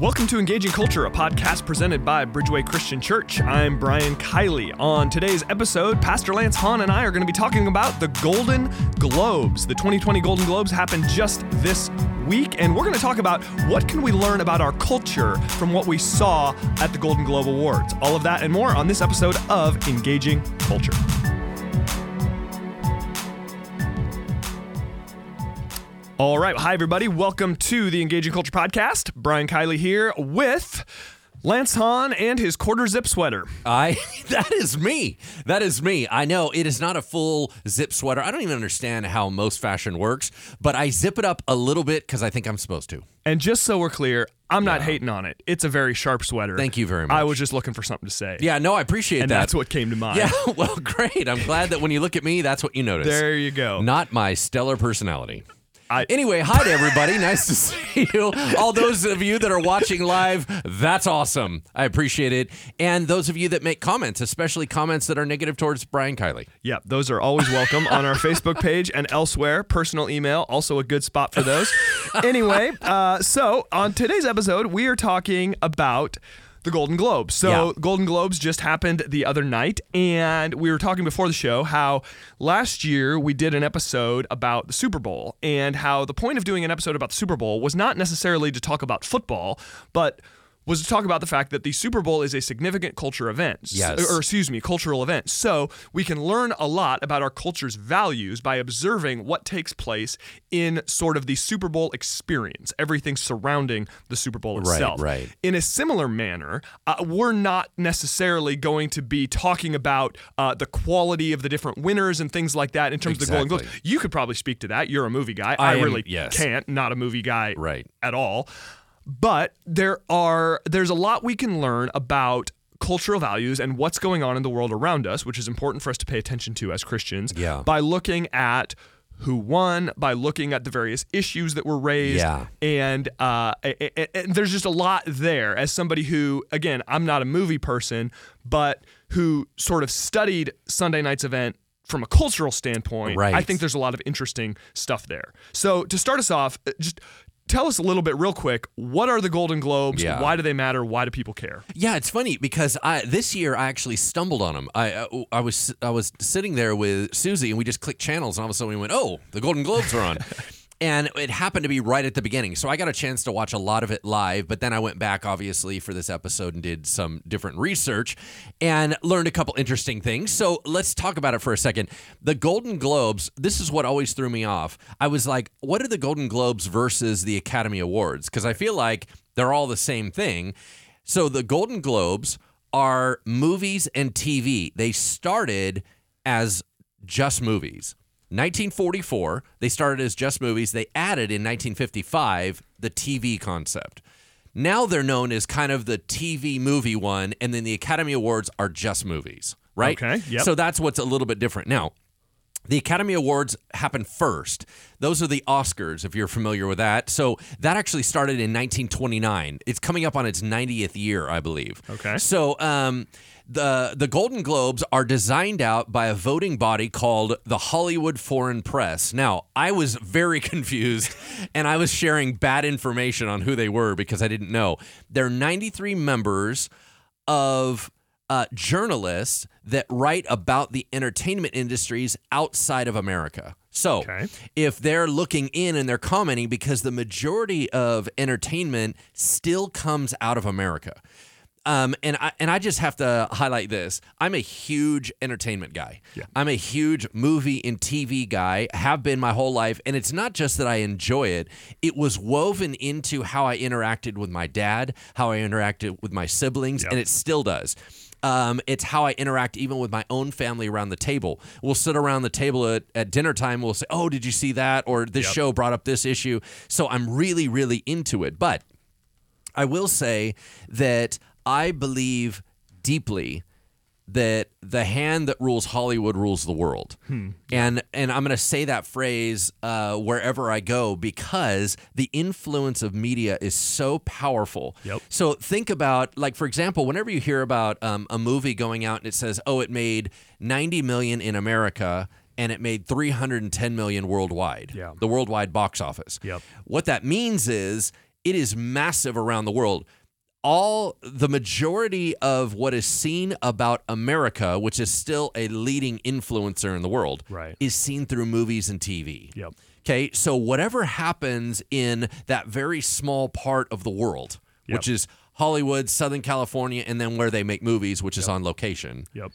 Welcome to Engaging Culture, a podcast presented by Bridgeway Christian Church. I'm Brian Kiley. On today's episode, Pastor Lance Hahn and I are going to be talking about the Golden Globes. The 2020 Golden Globes happened just this week, and we're going to talk about what can we learn about our culture from what we saw at the Golden Globe Awards. All of that and more on this episode of Engaging Culture. All right. Hi, everybody. Welcome to the Engaging Culture Podcast. Brian Kiley here with Lance Hahn and his quarter zip sweater. I that is me. That is me. I know it is not a full zip sweater. I don't even understand how most fashion works, but I zip it up a little bit because I think I'm supposed to. And just so we're clear, I'm not hating on it. It's a very sharp sweater. Thank you very much. I was just looking for something to say. Yeah, no, I appreciate And that. that's what came to mind. Yeah, well, great. I'm glad that when you look at me, that's what you notice. There you go. Not my stellar personality. I- anyway, hi to everybody. nice to see you. All those of you that are watching live, that's awesome. I appreciate it. And those of you that make comments, especially comments that are negative towards Brian Kiley. Yeah, those are always welcome on our Facebook page and elsewhere. Personal email, also a good spot for those. anyway, uh, so on today's episode, we are talking about the Golden Globes. So, Yeah. Golden Globes just happened the other night, and we were talking before the show how last year we did an episode about the Super Bowl and how the point of doing an episode about the Super Bowl was not necessarily to talk about football, but was to talk about the fact that the Super Bowl is a significant culture event. Yes. Or, excuse me, cultural event. So we can learn a lot about our culture's values by observing what takes place in sort of the Super Bowl experience, everything surrounding the Super Bowl itself. right. right. In a similar manner, uh, we're not necessarily going to be talking about uh, the quality of the different winners and things like that in terms of the Golden Globes. You could probably speak to that. You're a movie guy. I am- really yes. can't. Not a movie guy Right. at all. But there are there's a lot we can learn about cultural values and what's going on in the world around us, which is important for us to pay attention to as Christians. Yeah. By looking at who won, by looking at the various issues that were raised, Yeah. and uh, a- a- and there's just a lot there. As somebody who, again, I'm not a movie person, but who sort of studied Sunday night's event from a cultural standpoint, Right. I think there's a lot of interesting stuff there. So to start us off, uh, just tell us a little bit real quick. What are the Golden Globes? Yeah. Why do they matter? Why do people care? Yeah, it's funny because I this year I actually stumbled on them. I I, I was I was sitting there with Susie and we just clicked channels and all of a sudden we went, "Oh, the Golden Globes are on." And it happened to be right at the beginning. So I got a chance to watch a lot of it live, but then I went back obviously for this episode and did some different research and learned a couple interesting things. So let's talk about it for a second. The Golden Globes, this is what always threw me off. I was like, what are the Golden Globes versus the Academy Awards? Because I feel like they're all the same thing. So the Golden Globes are movies and TV. They started as just movies. 1944, they started as just movies. They added in 1955 the TV concept. Now they're known as kind of the TV movie one, and then the Academy Awards are just movies, right? Okay, yep. So that's what's a little bit different. Now, the Academy Awards happen first. Those are the Oscars, if you're familiar with that. So that actually started in 1929. It's coming up on its 90th year, I believe. Okay. So um, the the Golden Globes are designed out by a voting body called the Hollywood Foreign Press. Now, I was very confused, and I was sharing bad information on who they were because I didn't know. They're 93 members of uh, journalists that write about the entertainment industries outside of America. So, Okay. if they're looking in and they're commenting, because the majority of entertainment still comes out of America. Um, and I and I just have to highlight this. I'm a huge entertainment guy. Yeah. I'm a huge movie and TV guy. Have been my whole life, and it's not just that I enjoy it. It was woven into how I interacted with my dad, how I interacted with my siblings, Yep. and it still does. Um, it's how I interact even with my own family around the table. We'll sit around the table at, at dinner time. We'll say, "Oh, did you see that?" Or this Yep. show brought up this issue. So I'm really, really into it. But I will say that I believe deeply that the hand that rules Hollywood rules the world. And and I'm going to say that phrase uh, wherever I go because the influence of media is so powerful. Yep. So think about like for example, whenever you hear about um, a movie going out and it says, "Oh, it made 90 million in America." And it made 310 million worldwide. Yeah. The worldwide box office. Yep. What that means is it is massive around the world. All the majority of what is seen about America, which is still a leading influencer in the world, Right. is seen through movies and TV. Yep. Okay, so whatever happens in that very small part of the world, Yep. which is Hollywood, Southern California, and then where they make movies, which is on location, Yep.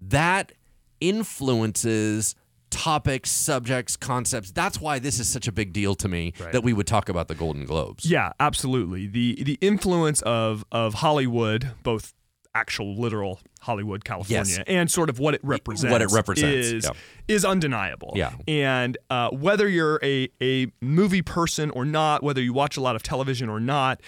that influences topics, subjects, concepts. That's why this is such a big deal to me Right. that we would talk about the Golden Globes. Yeah, absolutely. The the influence of of Hollywood, both actual literal Hollywood, California, Yes. and sort of what it represents, What it represents, is yeah. is undeniable. Yeah. and uh, whether you're a a movie person or not, whether you watch a lot of television or not.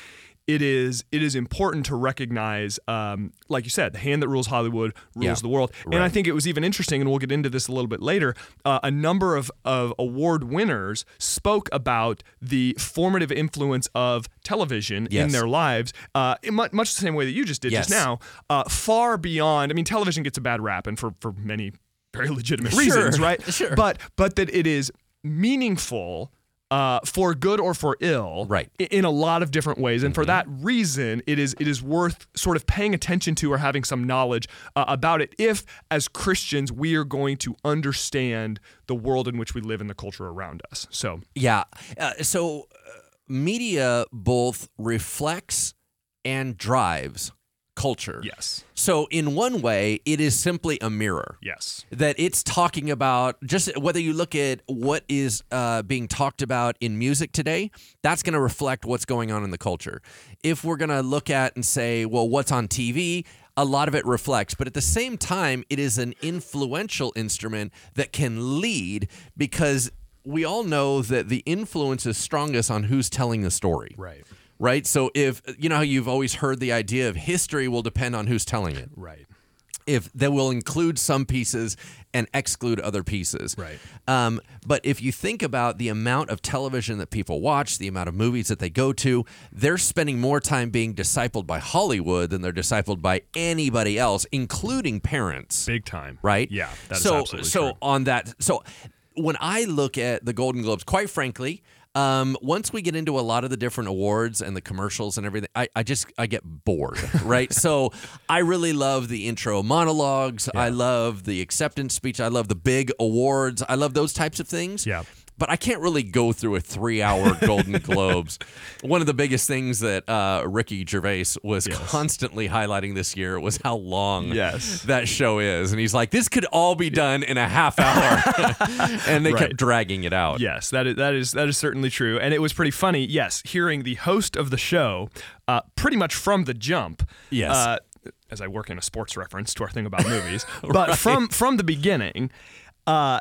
It is it is important to recognize, um, like you said, the hand that rules Hollywood rules Yeah. the world. And I think it was even interesting, and we'll get into this a little bit later. Uh, a number of, of award winners spoke about the formative influence of television in their lives, uh, in mu- much the same way that you just did just now. Uh, far beyond, I mean, television gets a bad rap, and for for many very legitimate Sure. reasons, right? Sure. But but that it is meaningful. Uh, for good or for ill, Right. In a lot of different ways, and for that reason, it is it is worth sort of paying attention to or having some knowledge uh, about it. If, as Christians, we are going to understand the world in which we live and the culture around us. So, Yeah. Uh, so uh, media both reflects and drives culture. yes, So, in one way, it is simply a mirror. yes, that it's talking about just whether you look at what is uh, being talked about in music today, that's going to reflect what's going on in the culture. If we're going to look at and say, well, what's on TV, a lot of it reflects, but at the same time, it is an influential instrument that can lead because we all know that the influence is strongest on who's telling the story. right, Right. So if you know how you've always heard the idea of history will depend on who's telling it right, if they will include some pieces and exclude other pieces. Right. Um, but if you think about the amount of television that people watch, the amount of movies that they go to, they're spending more time being discipled by Hollywood than they're discipled by anybody else, including parents. big time, Right? Yeah, that is so absolutely so true. on that so when I look at the Golden Globes, quite frankly, um, once we get into a lot of the different awards and the commercials and everything, I, I just I get bored, right? so I really love the intro monologues. I love the acceptance speech. I love the big awards. I love those types of things. Yeah. But I can't really go through a three-hour Golden Globes. One of the biggest things that uh, Ricky Gervais was constantly highlighting this year was how long Yes. that show is, and he's like, "This could all be done in a half hour," and they Right. kept dragging it out. Yes, that is that is that is certainly true, and it was pretty funny. Yes, hearing the host of the show, uh, pretty much from the jump. Yes. Uh, as I work in a sports reference to our thing about movies, but from from the beginning. Uh,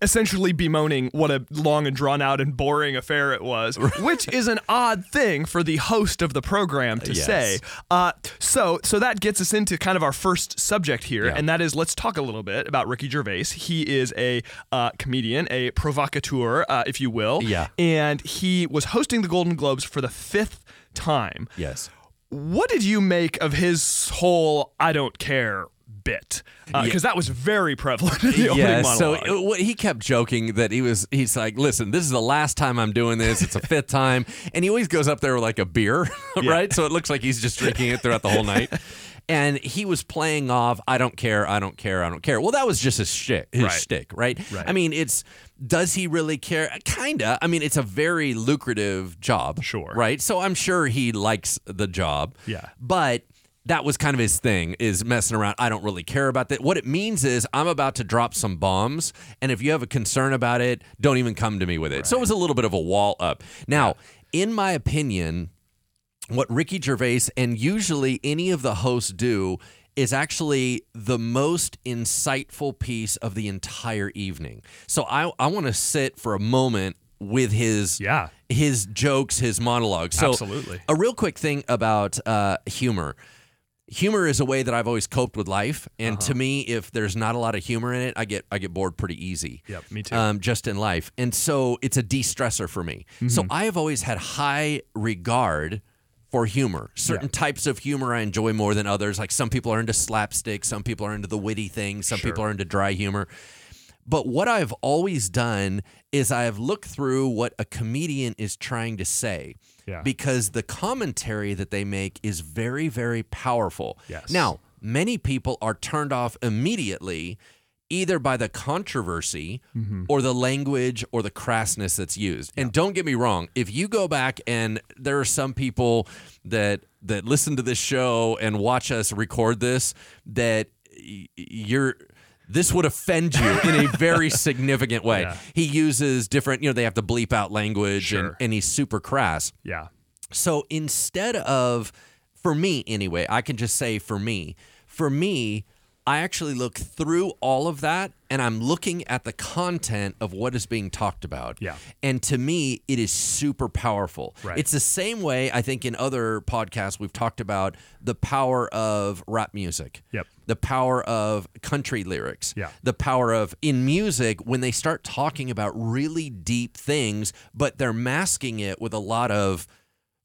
essentially bemoaning what a long and drawn out and boring affair it was, which is an odd thing for the host of the program to Yes. say. Uh, so, so that gets us into kind of our first subject here, Yeah. and that is let's talk a little bit about Ricky Gervais. He is a uh, comedian, a provocateur, uh, if you will. Yeah. And he was hosting the Golden Globes for the fifth time. Yes. What did you make of his whole "I don't care" bit? Uh, because that was very prevalent in the opening Yeah, so it- he kept joking that he was. He's like, "Listen, this is the last time I'm doing this. It's a fifth time," and he always goes up there with like a beer, right? So it looks like he's just drinking it throughout the whole night. And he was playing off, "I don't care, I don't care, I don't care." Well, that was just his shtick, his Right. shtick, right? Right. I mean, it's does he really care? Kinda. I mean, it's a very lucrative job, Sure. right? So I'm sure he likes the job, Yeah. but that was kind of his thing is messing around. I don't really care about that. What it means is i'm about to drop some bombs and if you have a concern about it don't even come to me with it. So it was a little bit of a wall up. Now in my opinion what ricky gervais and usually any of the hosts do is actually the most insightful piece of the entire evening. So i, I want to sit for a moment with his Yeah. his jokes his monologues. So Absolutely. a real quick thing about uh, humor. Humor is a way that I've always coped with life, and Uh-huh. to me, if there's not a lot of humor in it, I get I get bored pretty easy. Yep, me too. Um, just in life, and so it's a de-stressor for me. So Mm-hmm. I have always had high regard for humor. Certain types of humor I enjoy more than others. Like some people are into slapstick, some people are into the witty things, some people are into dry humor. But what I've always done is I have looked through what a comedian is trying to say. Yeah. because the commentary that they make is very, very powerful. Yes. Now, many people are turned off immediately either by the controversy Mm-hmm. or the language or the crassness that's used. And don't get me wrong, if you go back and there are some people that that listen to this show and watch us record this that you're this would offend you in a very significant way. Yeah. He uses different, you know, they have to bleep out language and, Sure. and he's super crass. Yeah. So instead of, for me anyway, I can just say for me, for me, I actually look through all of that and I'm looking at the content of what is being talked about. Yeah. And to me, it is super powerful. Right. It's the same way I think in other podcasts we've talked about the power of rap music. Yep. The power of country lyrics. Yeah. The power of in music when they start talking about really deep things, but they're masking it with a lot of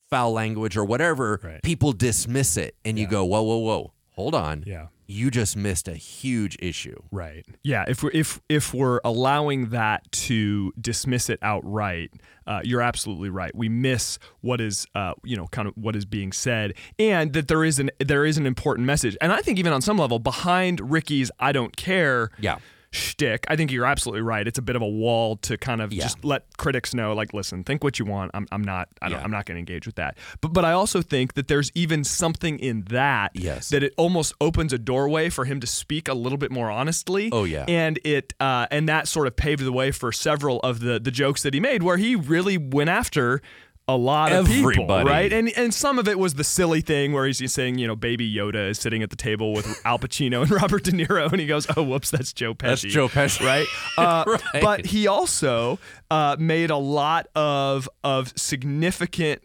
foul language or whatever, Right. people dismiss it and you go, whoa, whoa, whoa, hold on. Yeah. You just missed a huge issue. Right. Yeah. If we're if if we're allowing that to dismiss it outright, uh, you're absolutely right. We miss what is uh, you know kind of what is being said, and that there is an there is an important message. And I think even on some level, behind Ricky's "I don't care" Yeah. Shtick, I think you're absolutely right. It's a bit of a wall to kind of Yeah. just let critics know, like, listen, think what you want. I'm, I'm not, I don't, Yeah. I'm not going to engage with that. But, but I also think that there's even something in that Yes. that it almost opens a doorway for him to speak a little bit more honestly. Oh, yeah. and it, uh, and that sort of paved the way for several of the the jokes that he made, where he really went after. A lot of people, right? And and some of it was the silly thing where he's saying, you know, Baby Yoda is sitting at the table with Al Pacino and Robert De Niro, and he goes, "Oh, whoops, that's Joe Pesci." That's Joe Pesci. right? Uh, Right. But he also uh, made a lot of of significant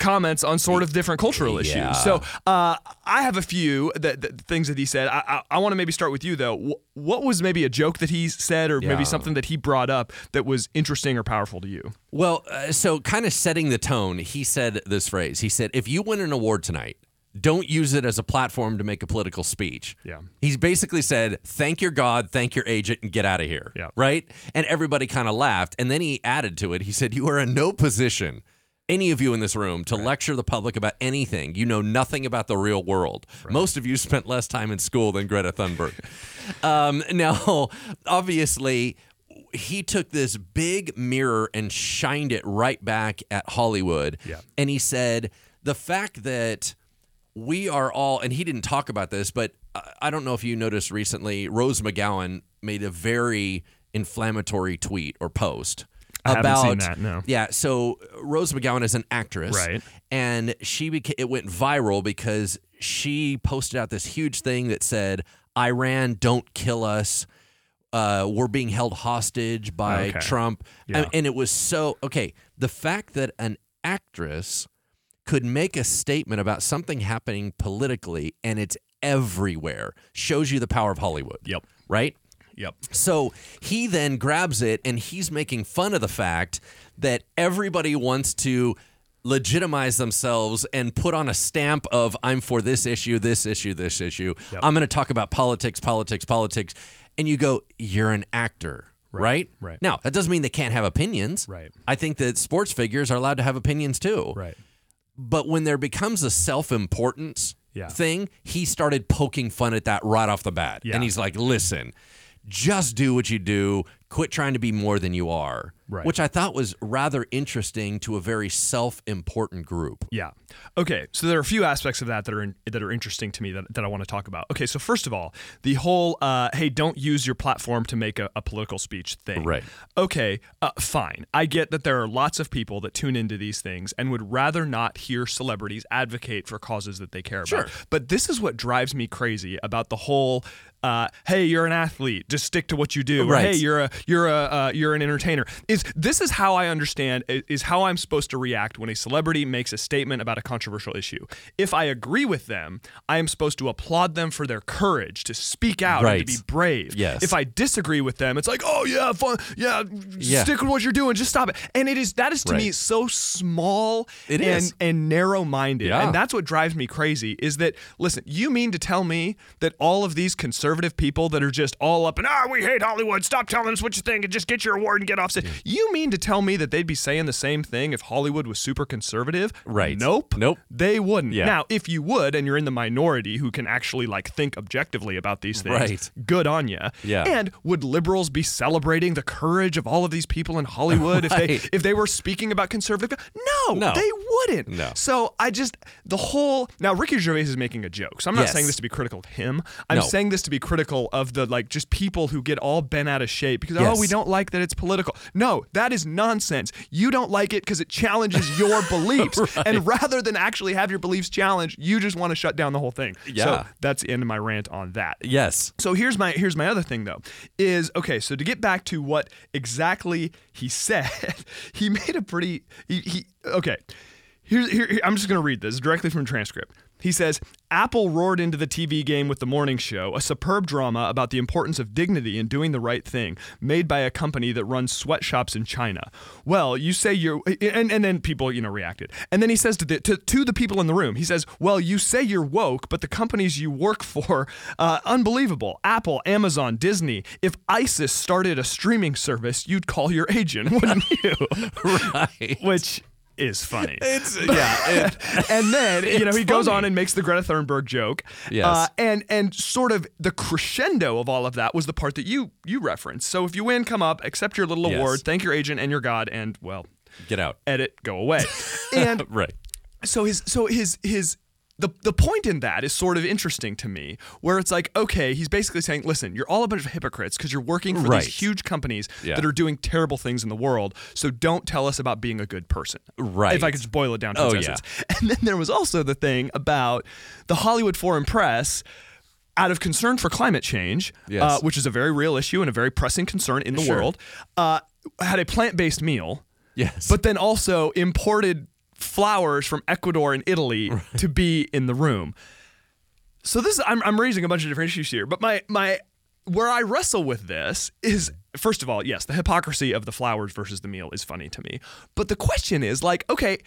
comments on sort of different cultural Yeah. issues. So uh, I have a few that, that things that he said. I, I, I want to maybe start with you though. Wh- what was maybe a joke that he said, or Yeah. maybe something that he brought up that was interesting or powerful to you? Well, uh, so kind of setting the tone, he said this phrase. He said, if you win an award tonight, don't use it as a platform to make a political speech. Yeah. He's basically said, thank your God, thank your agent, and get out of here. Yeah. Right? And everybody kind of laughed. And then he added to it, he said, You are in no position, any of you in this room, to lecture the public about anything. You know nothing about the real world. Most of you spent less time in school than Greta Thunberg. um, now, obviously, he took this big mirror and shined it right back at Hollywood. Yeah. And he said, the fact that we are all, and he didn't talk about this, but I don't know if you noticed recently, Rose McGowan made a very inflammatory tweet or post. I haven't about seen that, no. yeah so Rose McGowan is an actress Right. and she beca- it went viral because she posted out this huge thing that said Iran don't kill us uh, we're being held hostage by Okay. Trump Yeah. and it was so okay the fact that an actress could make a statement about something happening politically and it's everywhere shows you the power of Hollywood Yep. right Yep. so he then grabs it and he's making fun of the fact that everybody wants to legitimize themselves and put on a stamp of I'm for this issue, this issue, this issue. Yep. I'm going to talk about politics, politics, politics. And you go, you're an actor. Right. right. Now, that doesn't mean they can't have opinions. Right. I think that sports figures are allowed to have opinions too. Right. But when there becomes a self importance Yeah. thing, he started poking fun at that right off the bat. Yeah. And he's like, listen, just do what you do. Quit trying to be more than you are. Right. Which I thought was rather interesting to a very self important group. Yeah. Okay. So there are a few aspects of that that are in, that are interesting to me that, that I want to talk about. Okay. So first of all, the whole uh, "hey, don't use your platform to make a, a political speech" thing. Right. Okay. Uh, fine. I get that there are lots of people that tune into these things and would rather not hear celebrities advocate for causes that they care Sure. about. But this is what drives me crazy about the whole. Uh, hey, you're an athlete. Just stick to what you do. Or, Right. hey, you're a you're a uh, you're an entertainer. Is this is how I understand is how I'm supposed to react when a celebrity makes a statement about a controversial issue. If I agree with them, I am supposed to applaud them for their courage to speak out and to be brave. Yes. If I disagree with them, it's like, oh yeah, fun, yeah, Yeah. stick with what you're doing, just stop it. And it is that is to me so small It and is. and narrow minded, Yeah. and that's what drives me crazy. Is that listen? You mean to tell me that all of these conservative conservative people that are just all up and ah, we hate Hollywood. Stop telling us what you think and just get your award and get off. stage." You mean to tell me that they'd be saying the same thing if Hollywood was super conservative? Right. Nope. Nope. They wouldn't. Yeah. Now, if you would, and you're in the minority who can actually like think objectively about these things, Right. good on you. Yeah. And would liberals be celebrating the courage of all of these people in Hollywood if they if they were speaking about conservative? No, No. they wouldn't. No. So I just the whole now Ricky Gervais is making a joke. So I'm not Yes. saying this to be critical of him. I'm No. saying this to be critical of the like just people who get all bent out of shape because Yes. oh we don't like that it's political. No, that is nonsense. You don't like it because it challenges your beliefs, and rather than actually have your beliefs challenged, you just want to shut down the whole thing. Yeah. So that's the end of my rant on that. Yes. So here's my here's my other thing though is okay. So to get back to what exactly he said, he made a pretty he, he okay. Here's here, here- I'm just gonna read this directly from transcript. He says Apple roared into the TV game with the morning show, a superb drama about the importance of dignity and doing the right thing, made by a company that runs sweatshops in China. Well, you say you're, and, and then people, you know, reacted. And then he says to the to, to the people in the room, he says, "Well, you say you're woke, but the companies you work for, uh, unbelievable. Apple, Amazon, Disney. If ISIS started a streaming service, you'd call your agent, wouldn't you?" Right. Which is funny. It's yeah. It, and then you know he goes on and makes the Greta Thunberg joke. Yes. Uh, and and sort of the crescendo of all of that was the part that you you referenced. So if you win, come up, accept your little Yes. award, thank your agent and your God, and well, get out. edit, go away. and Right. so his so his his the the point in that is sort of interesting to me where it's like okay he's basically saying listen you're all a bunch of hypocrites because you're working for Right. these huge companies Yeah. that are doing terrible things in the world so don't tell us about being a good person Right. if i could just boil it down to Oh, its yeah. essence and then there was also the thing about the hollywood foreign press out of concern for climate change, Yes. uh, which is a very real issue and a very pressing concern in the Sure. world, uh, had a plant-based meal Yes. but then also imported flowers from Ecuador and Italy to be in the room. So this I'm, I'm raising a bunch of different issues here, but my my where I wrestle with this is first of all, yes, the hypocrisy of the flowers versus the meal is funny to me. But the question is like, okay,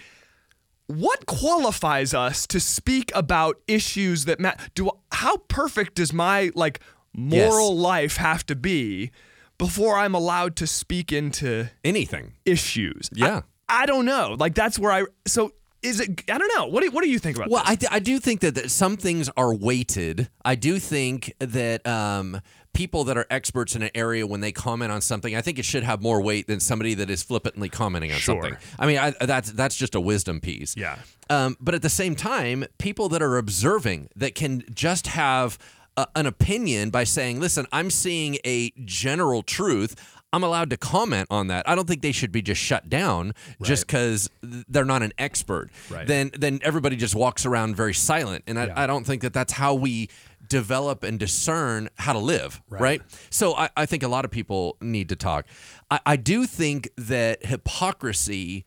what qualifies us to speak about issues that matter? Do how perfect does my like moral life have to be before I'm allowed to speak into anything. issues. Yeah. I, don't know. Like that's where I so is it I don't know. What do, what do you think about Well? I, I do think that, that some things are weighted. I do think that um, people that are experts in an area, when they comment on something, I think it should have more weight than somebody that is flippantly commenting on Sure. something. I mean, I, that's that's just a wisdom piece. Yeah. Um, but at the same time, people that are observing that can just have a, an opinion by saying, "Listen, I'm seeing a general truth." I'm allowed to comment on that. I don't think they should be just shut down just because they're not an expert. Right. Then then everybody just walks around very silent, and I, I don't think that that's how we develop and discern how to live. Right. So I, I think a lot of people need to talk. I, I do think that hypocrisy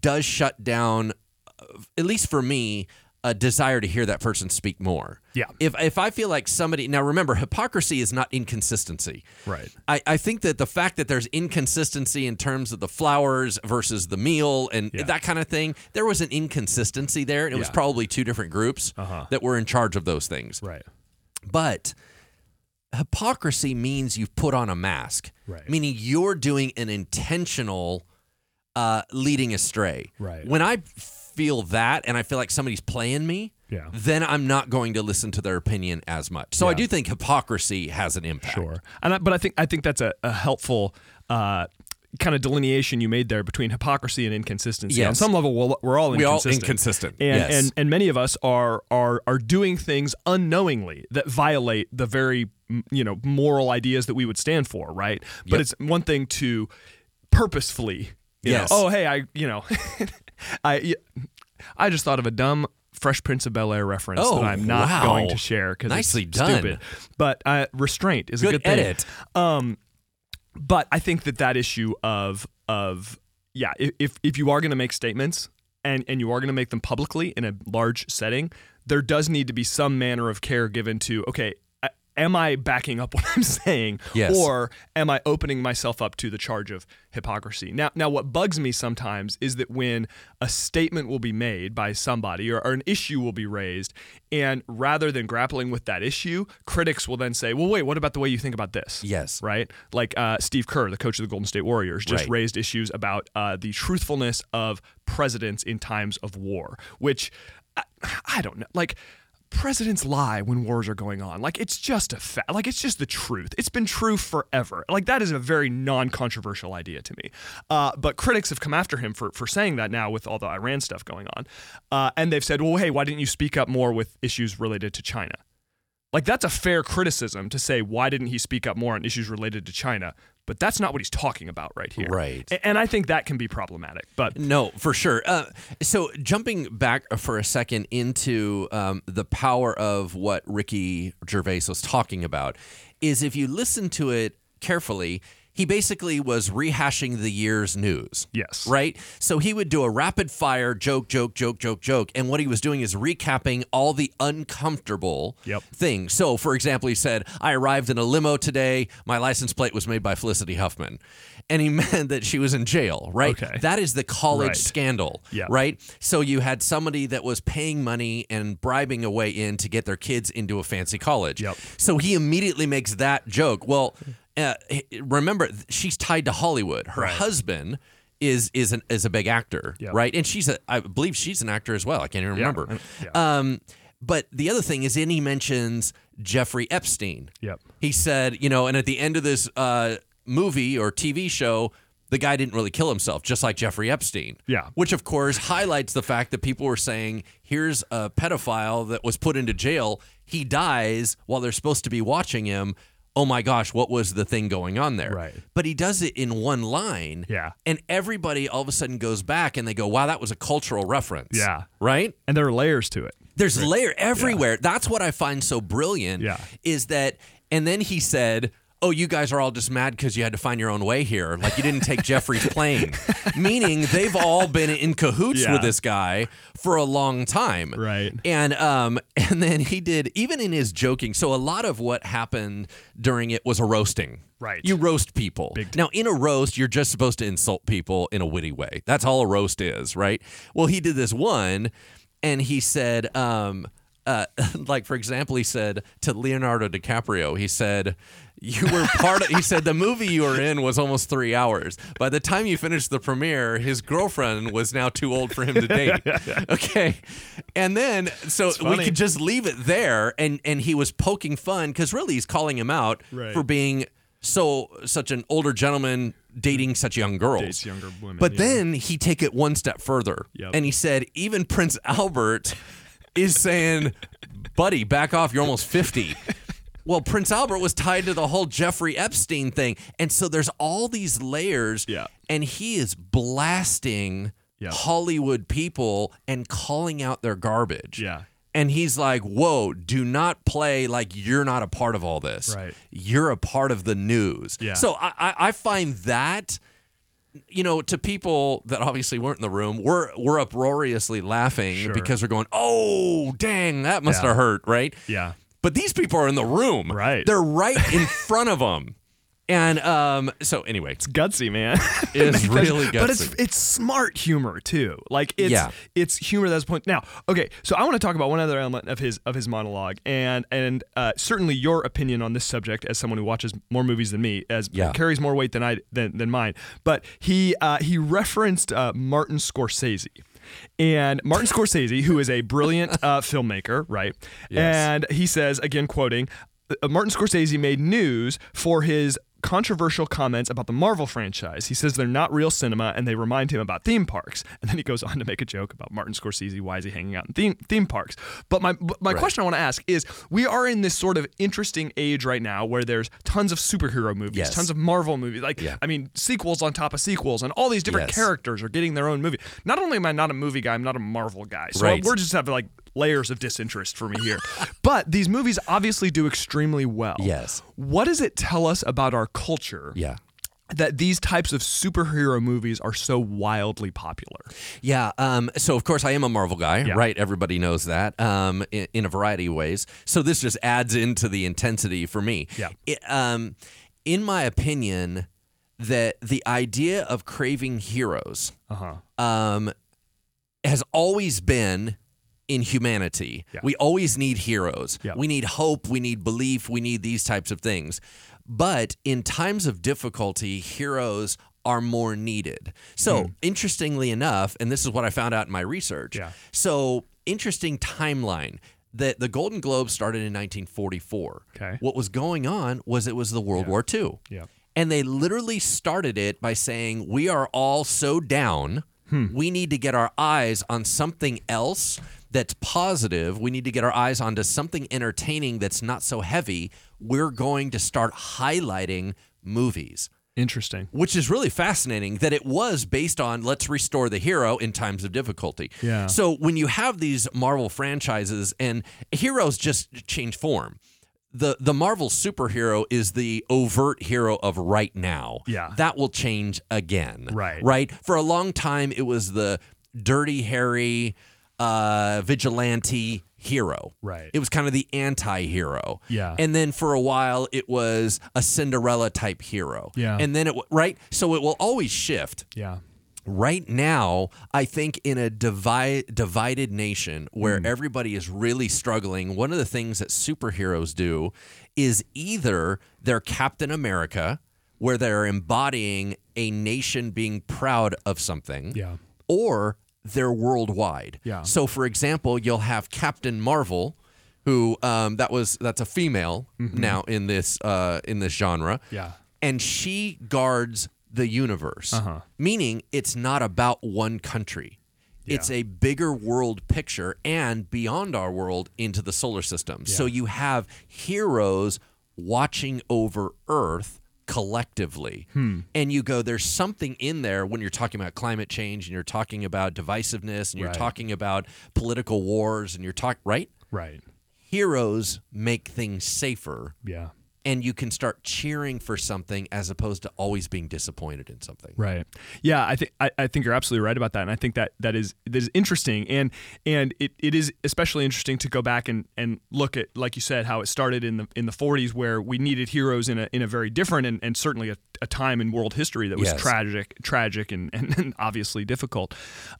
does shut down, uh, at least for me, a desire to hear that person speak more. Yeah. If if I feel like somebody now remember hypocrisy is not inconsistency. Right. I, I think that the fact that there's inconsistency in terms of the flowers versus the meal and Yeah. that kind of thing, there was an inconsistency there, and it was probably two different groups Uh-huh. that were in charge of those things. right. But hypocrisy means you've put on a mask, Right. meaning you're doing an intentional uh, leading astray. Right. When I feel that and I feel like somebody's playing me, Yeah. then I'm not going to listen to their opinion as much. So I do think hypocrisy has an impact. Sure. And I, but I think I think that's a, a helpful uh, kind of delineation you made there between hypocrisy and inconsistency. On some level, we're, we're all We all inconsistent. inconsistent, And, yes. and and many of us are are are doing things unknowingly that violate the very you know moral ideas that we would stand for, right? But Yep. it's one thing to purposefully, you know, oh hey, I you know, I I just thought of a dumb. Fresh Prince of Bel Air reference Oh, that I'm not wow. going to share because Nicely it's done. stupid. But uh, restraint is a Good good thing. edit. Um, but I think that that issue of of yeah, if if you are going to make statements and and you are going to make them publicly in a large setting, there does need to be some manner of care given to okay. Am I backing up what I'm saying, Yes. or am I opening myself up to the charge of hypocrisy? Now, now, what bugs me sometimes is that when a statement will be made by somebody or, or an issue will be raised, and rather than grappling with that issue, critics will then say, "Well, wait, what about the way you think about this?" Yes. right. Like uh, Steve Kerr, the coach of the Golden State Warriors, just Right. raised issues about uh, the truthfulness of presidents in times of war, which I, I don't know, like. Presidents lie when wars are going on. Like it's just a fact. Like it's just the truth. It's been true forever. Like that is a very non-controversial idea to me. Uh, but critics have come after him for for saying that now with all the Iran stuff going on, uh, and they've said, "Well, hey, why didn't you speak up more with issues related to China?" Like that's a fair criticism to say why didn't he speak up more on issues related to China? But that's not what he's talking about right here. Right. And I think that can be problematic. But No, for sure. Uh, so jumping back for a second into um, the power of what Ricky Gervais was talking about is if you listen to it carefully, he basically was rehashing the year's news. Yes. Right? So he would do a rapid fire joke, joke, joke, joke, joke. And what he was doing is recapping all the uncomfortable Yep. things. So, for example, he said, I arrived in a limo today. My license plate was made by Felicity Huffman. And he meant that she was in jail, right? Okay. That is the college Right. scandal, Yeah. right? So you had somebody that was paying money and bribing a way in to get their kids into a fancy college. Yep. So he immediately makes that joke. Well, uh, remember, she's tied to Hollywood. Her Right. husband is is an, is a big actor, right? And she's a I believe she's an actor as well. I can't even Yeah, remember. Um, but the other thing is, then he mentions Jeffrey Epstein. Yep. He said, you know, and at the end of this uh, movie or TV show, the guy didn't really kill himself, just like Jeffrey Epstein. Yeah. Which, of course, highlights the fact that people were saying, here's a pedophile that was put into jail. He dies while they're supposed to be watching him. Oh my gosh, what was the thing going on there? Right. But he does it in one line. Yeah. And everybody all of a sudden goes back and they go, wow, that was a cultural reference. Yeah. Right? and there are layers to it. There's layer everywhere. That's what I find so brilliant. Yeah. Is that and then he said, Oh, you guys are all just mad because you had to find your own way here. Like you didn't take Jeffrey's plane. Meaning they've all been in cahoots Yeah. with this guy for a long time. Right. And um and then he did even in his joking. So a lot of what happened during it was a roasting. Right. You roast people. Big now in a roast, you're just supposed to insult people in a witty way. That's all a roast is, right? Well, he did this one and he said, um, uh, like for example, he said to Leonardo DiCaprio, he said, "You were part of." He said the movie you were in was almost three hours. By the time you finished the premiere, his girlfriend was now too old for him to date. Okay, and then so we could just leave it there, and and he was poking fun because really he's calling him out Right. for being so such an older gentleman dating such young girls. Dates younger women, But yeah. then he take it one step further, Yep. and he said even Prince Albert is saying, "Buddy, back off. You're almost 50." Well, Prince Albert was tied to the whole Jeffrey Epstein thing. And so there's all these layers. Yeah. And he is blasting Yeah. Hollywood people and calling out their garbage. Yeah. And he's like, whoa, do not play like you're not a part of all this. Right. You're a part of the news. Yeah. So I, I, I find that, you know, to people that obviously weren't in the room, we're we're uproariously laughing Sure. because we're going, oh, dang, that must Yeah. have hurt, right? Yeah. But these people are in the room. Right. They're right in front of them. And um, so anyway, It's gutsy, man. It's really gutsy, But it's it's smart humor too. Like it's Yeah. it's humor that's point. Now, okay, so I want to talk about one other element of his of his monologue, and and uh, certainly your opinion on this subject as someone who watches more movies than me, as Yeah. carries more weight than I than, than mine. But he uh, he referenced uh, Martin Scorsese. And Martin Scorsese, who is a brilliant uh, filmmaker, right? Yes. And he says, again, quoting, uh, Martin Scorsese made news for his controversial comments about the Marvel franchise. He says they're not real cinema and they remind him about theme parks. And then he goes on to make a joke about Martin Scorsese. Why is he hanging out in theme, theme parks? But my, my question I want to ask is we are in this sort of interesting age right now where there's tons of superhero movies, Yes. tons of Marvel movies. Like, Yeah. I mean, sequels on top of sequels, and all these different Yes. characters are getting their own movie. Not only am I not a movie guy, I'm not a Marvel guy. So Right. we're just having like layers of disinterest for me here. but these movies obviously do extremely well. Yes. What does it tell us about our culture yeah. that these types of superhero movies are so wildly popular. Yeah. Um, so of course I am a Marvel guy, Yeah. right? Everybody knows that. Um, in, in a variety of ways. So this just adds into the intensity for me. Yeah. It, um, in my opinion, that the idea of craving heroes Uh-huh. um, has always been in humanity. Yeah. We always need heroes. Yeah. We need hope. We need belief. We need these types of things. But in times of difficulty, heroes are more needed. So, interestingly enough, and this is what I found out in my research. Hmm. Yeah. So, interesting timeline that the Golden Globe started in 1944. Okay. What was going on was it was the World War II. Yeah. And they literally started it by saying, We are all so down. We need to get our eyes on something else that's positive. We need to get our eyes onto something entertaining that's not so heavy. We're going to start highlighting movies, Interesting. which is really fascinating that it was based on let's restore the hero in times of difficulty. Yeah. So when you have these Marvel franchises and heroes just change form. The the Marvel superhero is the overt hero of right now. Yeah. That will change again. Right. Right? For a long time it was the Dirty Harry uh vigilante hero. Right. It was kind of the anti-hero. Yeah. And then for a while it was a Cinderella type hero. Yeah. And then it right? So it will always shift Yeah. right now, I think in a divide, divided nation where everybody is really struggling, one of the things that superheroes do is either they're Captain America, where they're embodying a nation being proud of something, Yeah. or they're worldwide. Yeah. So, for example, you'll have Captain Marvel. Who um, that was? That's a female now in this uh, in this genre Yeah. and she guards the universe, Uh-huh. meaning it's not about one country. It's a bigger world picture and beyond our world into the solar system. So you have heroes watching over Earth collectively. Hmm. And you go, there's something in there when you're talking about climate change and you're talking about divisiveness and you're Right. talking about political wars and you're talking, right? Right. Heroes make things safer Yeah. And you can start cheering for something as opposed to always being disappointed in something. Right. Yeah, I think I, I think you're absolutely right about that, and I think that that is that is interesting, and and it, it is especially interesting to go back and, and look at like you said how it started in the in the 40s where we needed heroes in a in a very different and, and certainly a, a time in world history that was Yes. tragic tragic and, and, and obviously difficult.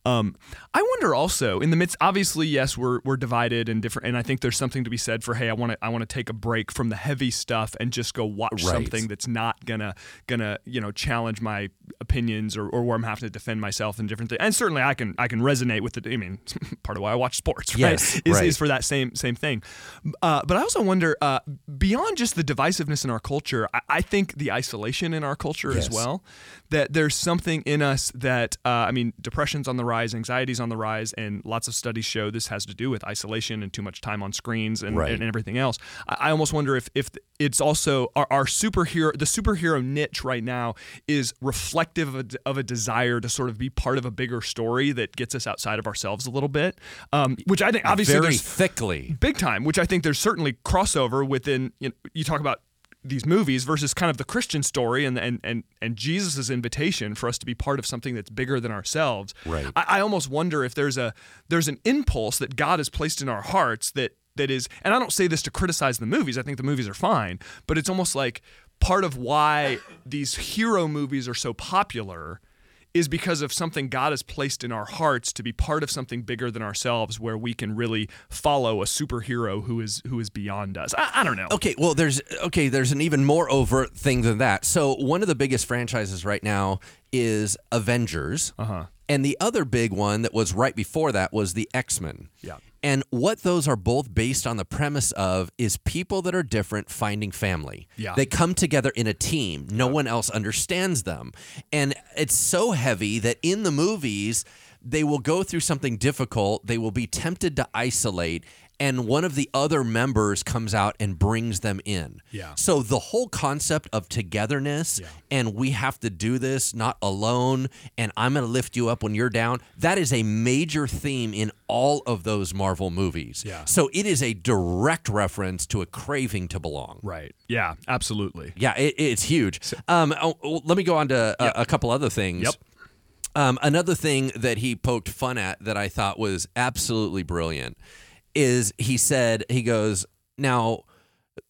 Um, I wonder also in the midst obviously yes we're we're divided and different, and I think there's something to be said for hey I want to I want to take a break from the heavy stuff and just go watch Right. something that's not gonna gonna you know challenge my opinions or, or where I'm having to defend myself and different things. And certainly I can I can resonate with it. I mean, part of why I watch sports, right? Yes, is, right. is for that same same thing. Uh, but I also wonder uh, beyond just the divisiveness in our culture, I, I think the isolation in our culture as well. That there's something in us that uh, I mean, depression's on the rise, anxiety's on the rise, and lots of studies show this has to do with isolation and too much time on screens and, Right. and everything else. I, I almost wonder if if it's also our, our superhero the superhero niche right now is reflective of a, of a desire to sort of be part of a bigger story that gets us outside of ourselves a little bit, um, which I think obviously Very there's thickly. big time. Which I think there's certainly crossover within. You, know, you talk about these movies versus kind of the Christian story and and and and Jesus's invitation for us to be part of something that's bigger than ourselves. Right. I, I almost wonder if there's a there's an impulse that God has placed in our hearts that that is, and I don't say this to criticize the movies. I think the movies are fine, but it's almost like part of why these hero movies are so popular is because of something God has placed in our hearts to be part of something bigger than ourselves, where we can really follow a superhero who is who is beyond us. I, I don't know. Okay, well, there's okay. There's an even more overt thing than that. So one of the biggest franchises right now is Avengers, Uh-huh. and the other big one that was right before that was the X Men. Yeah. And what those are both based on the premise of is people that are different finding family. Yeah. They come together in a team. No one else understands them. And it's so heavy that in the movies, they will go through something difficult. They will be tempted to isolate. And one of the other members comes out and brings them in. Yeah. So the whole concept of togetherness Yeah. and we have to do this not alone and I'm going to lift you up when you're down, that is a major theme in all of those Marvel movies. Yeah. So it is a direct reference to a craving to belong. Right. Yeah, absolutely. Yeah, it, it's huge. Um, oh, oh, let me go on to a, a couple other things. Yep. Um, another thing that he poked fun at that I thought was absolutely brilliant is he said he goes now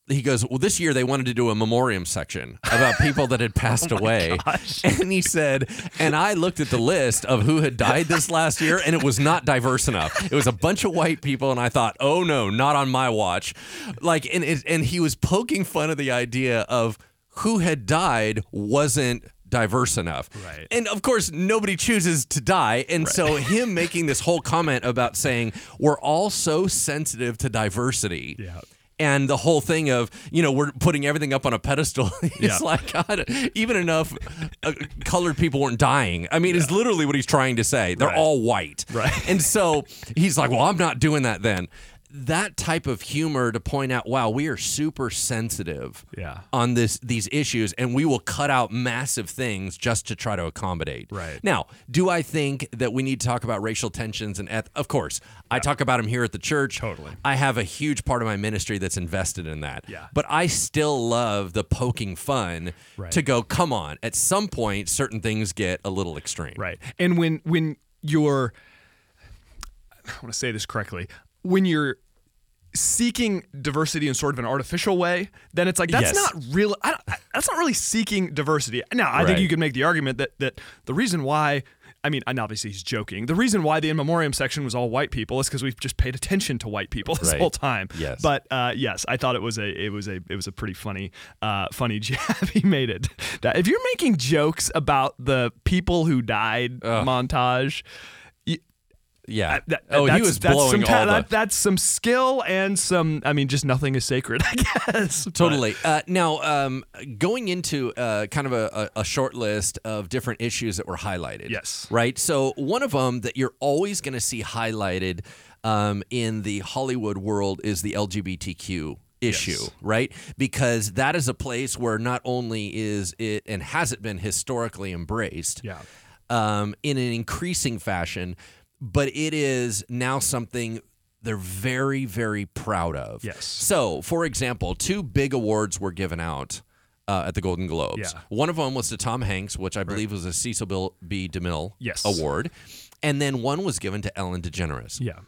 he goes well this year they wanted to do a memoriam section about people that had oh passed away. and he said and I looked at the list of who had died this last year and it was not diverse enough. It was a bunch of white people and I thought oh no not on my watch. Like and it, and he was poking fun of the idea of who had died wasn't diverse enough. Right. And of course, nobody chooses to die. And so, him making this whole comment about saying, we're all so sensitive to diversity. Yeah. And the whole thing of, you know, we're putting everything up on a pedestal. It's Yeah. like, God, even enough uh, colored people weren't dying. I mean, it's literally what he's trying to say. They're Right. all white. Right. And so he's like, well, I'm not doing that then. That type of humor to point out, wow, we are super sensitive Yeah. on this these issues and we will cut out massive things just to try to accommodate. Right. Now, do I think that we need to talk about racial tensions and eth- of course, I talk about them here at the church. Totally. I have a huge part of my ministry that's invested in that. Yeah. But I still love the poking fun Right. to go, come on, at some point certain things get a little extreme. Right. And when when you're I want to say this correctly, when you're seeking diversity in sort of an artificial way, then it's like that's Yes. not real I, don't- that's not really seeking diversity. Now, I think you could make the argument that that the reason why I mean, and obviously he's joking. The reason why the in memoriam section was all white people is because we've just paid attention to white people this Right. whole time. Yes. But uh, yes, I thought it was a it was a it was a pretty funny uh, funny jab he made it. If you're making jokes about the people who died montage, you, Yeah. that, oh, he that's- was blowing some all the that's some skill and some. I mean, just nothing is sacred. I guess Totally. Uh, now, um, going into uh, kind of a, a, a short list of different issues that were highlighted. Yes. Right. So one of them that you're always going to see highlighted um, in the Hollywood world is the LGBTQ issue, Yes. right? Because that is a place where not only is it and has it been historically embraced, Yeah. um, in an increasing fashion, but it is now something they're very, very proud of. Yes. So, for example, two big awards were given out uh, at the Golden Globes. Yeah. One of them was to Tom Hanks, which I believe was a Cecil Bill B. DeMille Yes. award. And then one was given to Ellen DeGeneres. Yeah.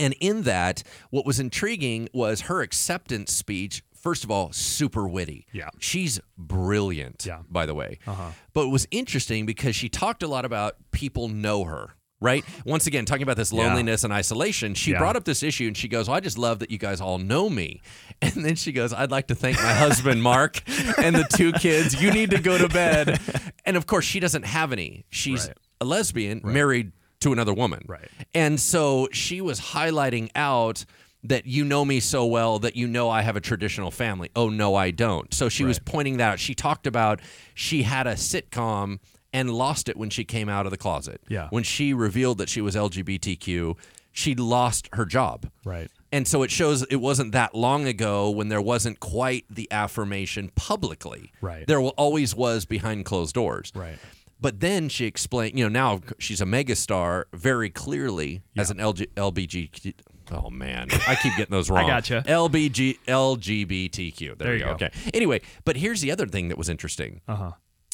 And in that, what was intriguing was her acceptance speech. First of all, super witty. Yeah. She's brilliant, Yeah. by the way. Uh-huh. But it was interesting because she talked a lot about people know her, right? Once again, talking about this loneliness and isolation, she Yeah. brought up this issue and she goes, well, I just love that you guys all know me. And then she goes, I'd like to thank my husband, Mark, and the two kids. You need to go to bed. And of course, she doesn't have any. She's Right. a lesbian married to another woman. Right. And so she was highlighting out that you know me so well that you know I have a traditional family. Oh, no, I don't. So she was pointing that out. She talked about she had a sitcom and lost it when she came out of the closet. Yeah. When she revealed that she was LGBTQ, she lost her job. Right. And so it shows it wasn't that long ago when there wasn't quite the affirmation publicly. Right. There always was behind closed doors. Right. But then she explained, you know, now she's a megastar very clearly as an LG, LBG. Oh man, I keep getting those wrong. I gotcha. LBG LGBTQ. There, There you you go. go. Okay. Anyway, but here's the other thing that was interesting. Uh huh.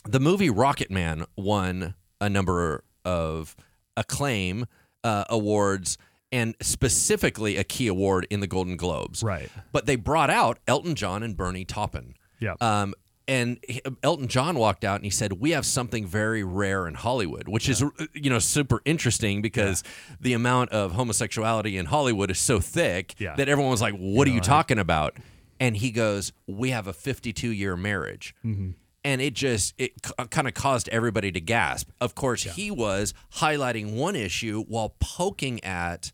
The movie Rocketman won a number of acclaim uh, awards and specifically a key award in the Golden Globes. Right. But they brought out Elton John and Bernie Taupin. Yeah. Um, and Elton John walked out and he said, "We have something very rare in Hollywood, which is you know super interesting because the amount of homosexuality in Hollywood is so thick Yeah. that everyone was like, "What are you I- talking about?" And he goes, "We have a 52 year marriage." Mm-hmm. And it just it uh, kind of caused everybody to gasp. Of course, he was highlighting one issue while poking at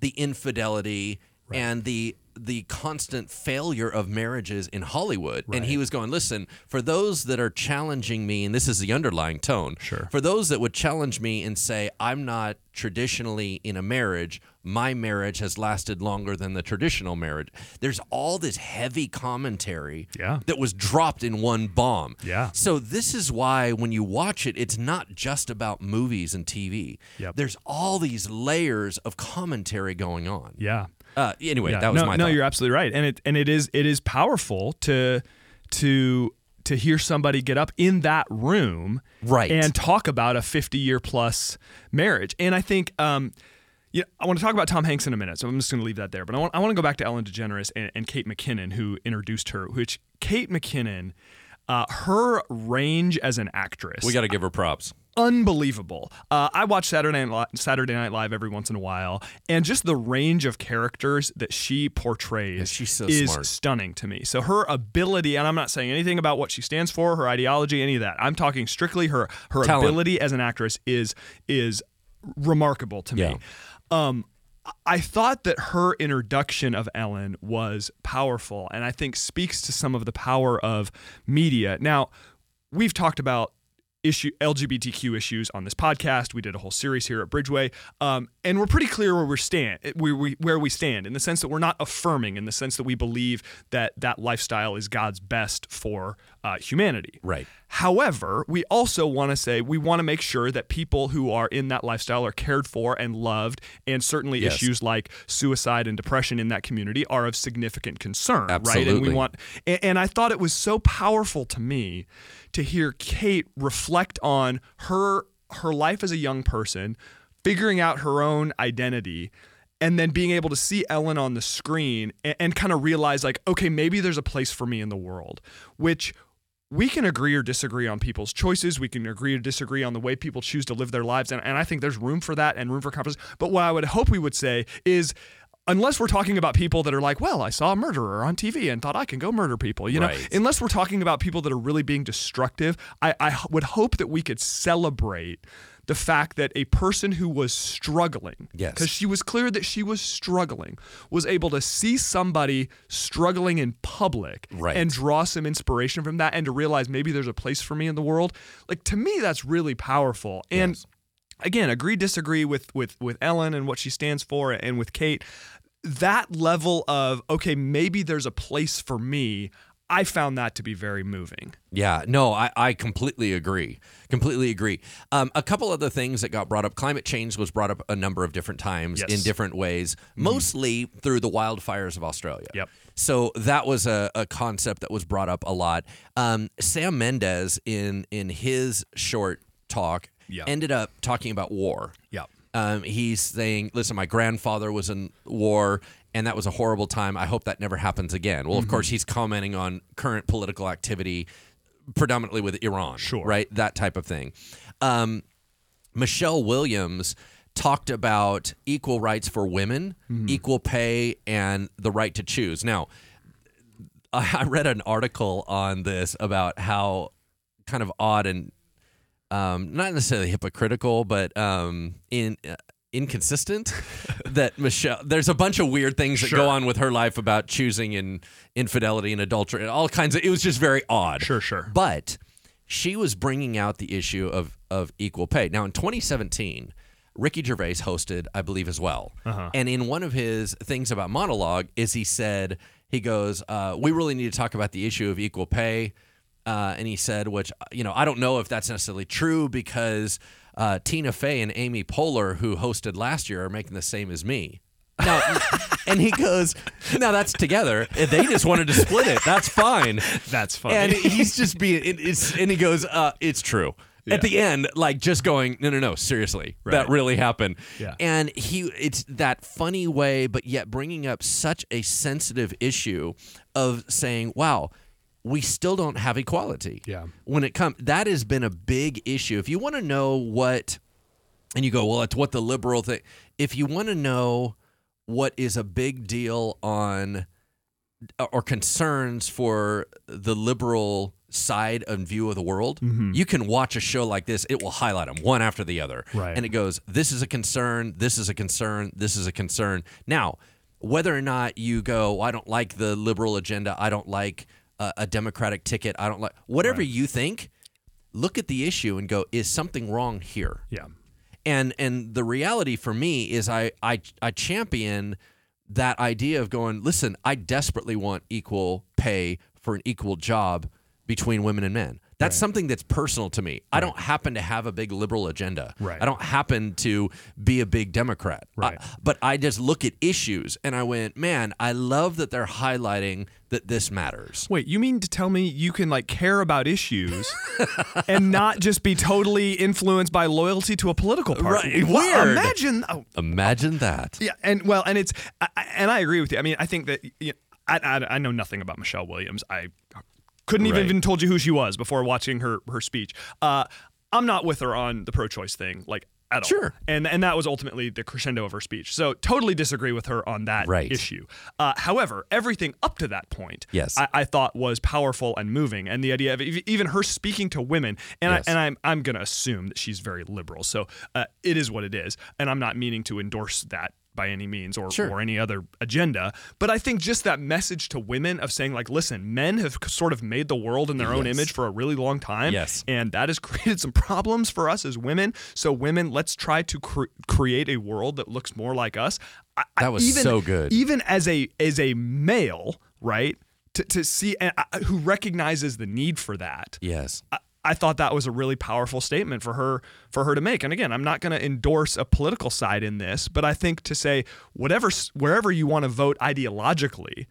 the infidelity and the the constant failure of marriages in Hollywood. And he was going, listen, for those that are challenging me, and this is the underlying tone, Sure. for those that would challenge me and say, I'm not traditionally in a marriage, my marriage has lasted longer than the traditional marriage. There's all this heavy commentary Yeah. that was dropped in one bomb. Yeah. So this is why when you watch it, it's not just about movies and TV. Yep. There's all these layers of commentary going on. Yeah. Uh, anyway, Yeah. that was no, my no. thought. You're absolutely right, and it and it is it is powerful to to to hear somebody get up in that room Right. and talk about a 50 year plus marriage. And I think um, yeah, I want to talk about Tom Hanks in a minute, so I'm just going to leave that there. But I want I want to go back to Ellen DeGeneres and, and Kate McKinnon, who introduced her. Which Kate McKinnon, uh, her range as an actress, we got to give her props. Unbelievable. Uh, I watch Saturday Night, Li- Saturday Night Live every once in a while, and just the range of characters that she portrays she's so is smart. stunning to me. So her ability, and I'm not saying anything about what she stands for, her ideology, any of that. I'm talking strictly her her Talent. ability as an actress is is remarkable to Yeah. me. Um, I thought that her introduction of Ellen was powerful and I think speaks to some of the power of media. Now, we've talked about issue LGBTQ issues on this podcast. We did a whole series here at Bridgeway, um, and we're pretty clear where we stand. We, we, where we stand in the sense that we're not affirming, in the sense that we believe that that lifestyle is God's best for uh, humanity. Right. However, we also want to say we want to make sure that people who are in that lifestyle are cared for and loved, and certainly Yes. issues like suicide and depression in that community are of significant concern, Absolutely. right? And we want, and, and I thought it was so powerful to me to hear Kate reflect on her her life as a young person, figuring out her own identity. And then being able to see Ellen on the screen and, and kind of realize, like, okay, maybe there's a place for me in the world, which we can agree or disagree on people's choices. We can agree or disagree on the way people choose to live their lives. And, and I think there's room for that and room for conversation. But what I would hope we would say is, unless we're talking about people that are like, well, I saw a murderer on TV and thought I can go murder people, you know, Right. unless we're talking about people that are really being destructive, I would hope that we could celebrate the fact that a person who was struggling, Yes. because she was clear that she was struggling, was able to see somebody struggling in public Right. and draw some inspiration from that and to realize maybe there's a place for me in the world. Like to me, that's really powerful. And Yes. again, agree, disagree with with with Ellen and what she stands for and with Kate. That level of okay, maybe there's a place for me. I found that to be very moving. Yeah, no, I, I completely agree. Completely agree. Um, a couple other things that got brought up. Climate change was brought up a number of different times Yes. in different ways, mostly through the wildfires of Australia. Yep. So that was a, a concept that was brought up a lot. Um, Sam Mendes, in in his short talk, Yeah. ended up talking about war. Yep. Um, he's saying, "Listen, my grandfather was in war, and that was a horrible time. I hope that never happens again." Well, of Mm-hmm. course, he's commenting on current political activity, predominantly with Iran, Sure. right? That type of thing. Um, Michelle Williams talked about equal rights for women, Mm-hmm. equal pay, and the right to choose. Now, I I read an article on this about how kind of odd and um, not necessarily hypocritical, but um, in uh, inconsistent that Michelle. There's a bunch of weird things that Sure. go on with her life about choosing and infidelity and adultery and all kinds of. It was just very odd. Sure, sure. But she was bringing out the issue of of equal pay. Now in 2017. Ricky Gervais hosted, I believe, as well. Uh-huh. And in one of his things about monologue, is he said he goes, uh, "We really need to talk about the issue of equal pay." Uh, and he said, which you know, I don't know if that's necessarily true because uh, Tina Fey and Amy Poehler, who hosted last year, are making the same as me. Now, and he goes, "Now that's together. If they just wanted to split it, that's fine." That's funny. And he's just being, it, it's, and he goes, uh, "It's true." At the end, like just going, "No, no, no, seriously, that really happened." Yeah. And he, it's that funny way, but yet bringing up such a sensitive issue of saying, "Wow." We still don't have equality. Yeah. When it comes, that has been a big issue. If you want to know what and you go, well, it's what the liberal thing. If you want to know what is a big deal on uh, or concerns for the liberal side and view of the world, mm-hmm. you can watch a show like this. It will highlight them one after the other. Right. And it goes, this is a concern, this is a concern, this is a concern. Now, whether or not you go, "Well, I don't like the liberal agenda, I don't like a, a Democratic ticket, I don't like whatever Right. you think, look at the issue and go, is something wrong here? Yeah. And and the reality for me is I I I champion that idea of going, listen, I desperately want equal pay for an equal job between women and men. That's something that's personal to me. I don't happen to have a big liberal agenda. Right. I don't happen to be a big Democrat. Right. I- but I just look at issues and I went, man, I love that they're highlighting that this matters. Wait, you mean to tell me you can like care about issues and not just be totally influenced by loyalty to a political party? Right, weird. Imagine. Oh, Imagine that. yeah, and well, and it's I, I- and I agree with you. I mean, I think that you know, I, I I know nothing about Michelle Williams. I couldn't even Right. even told you who she was before watching her her speech. Uh, I'm not with her on the pro-choice thing, like at all. Sure. And and that was ultimately the crescendo of her speech. So totally disagree with her on that Right. issue. Uh, however, everything up to that point, Yes. I, I thought was powerful and moving, and the idea of even her speaking to women, and Yes. I, and I'm I'm gonna assume that she's very liberal, so uh, it is what it is, and I'm not meaning to endorse that by any means or, Sure. or any other agenda but i think just that message to women of saying like listen men have sort of made the world in their own image for a really long time Yes. and that has created some problems for us as women so women let's try to cre- create a world that looks more like us I, That was even, so good. even as a as a male right to, to see uh, who recognizes the need for that Yes. I, I thought that was a really powerful statement for her for her to make. And again, I'm not going to endorse a political side in this, but I think to say whatever wherever you want to vote ideologically,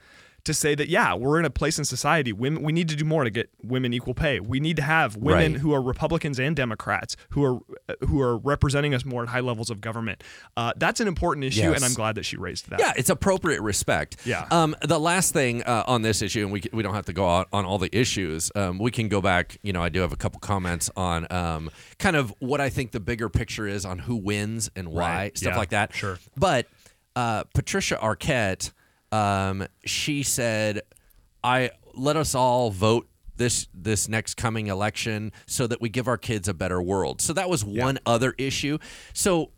to say that yeah, we're in a place in society women we need to do more to get women equal pay. We need to have women Right. who are Republicans and Democrats who are who are representing us more at high levels of government. Uh, that's an important issue, Yes. and I'm glad that she raised that. Yeah, it's appropriate respect. Yeah. Um, the last thing uh, on this issue, and we we don't have to go out on all the issues. Um, we can go back. You know, I do have a couple comments on um, kind of what I think the bigger picture is on who wins and why Right. stuff Yeah, like that. sure. But uh, Patricia Arquette, um, she said, "I let us all vote." This this next coming election, so that we give our kids a better world. So that was one other issue. So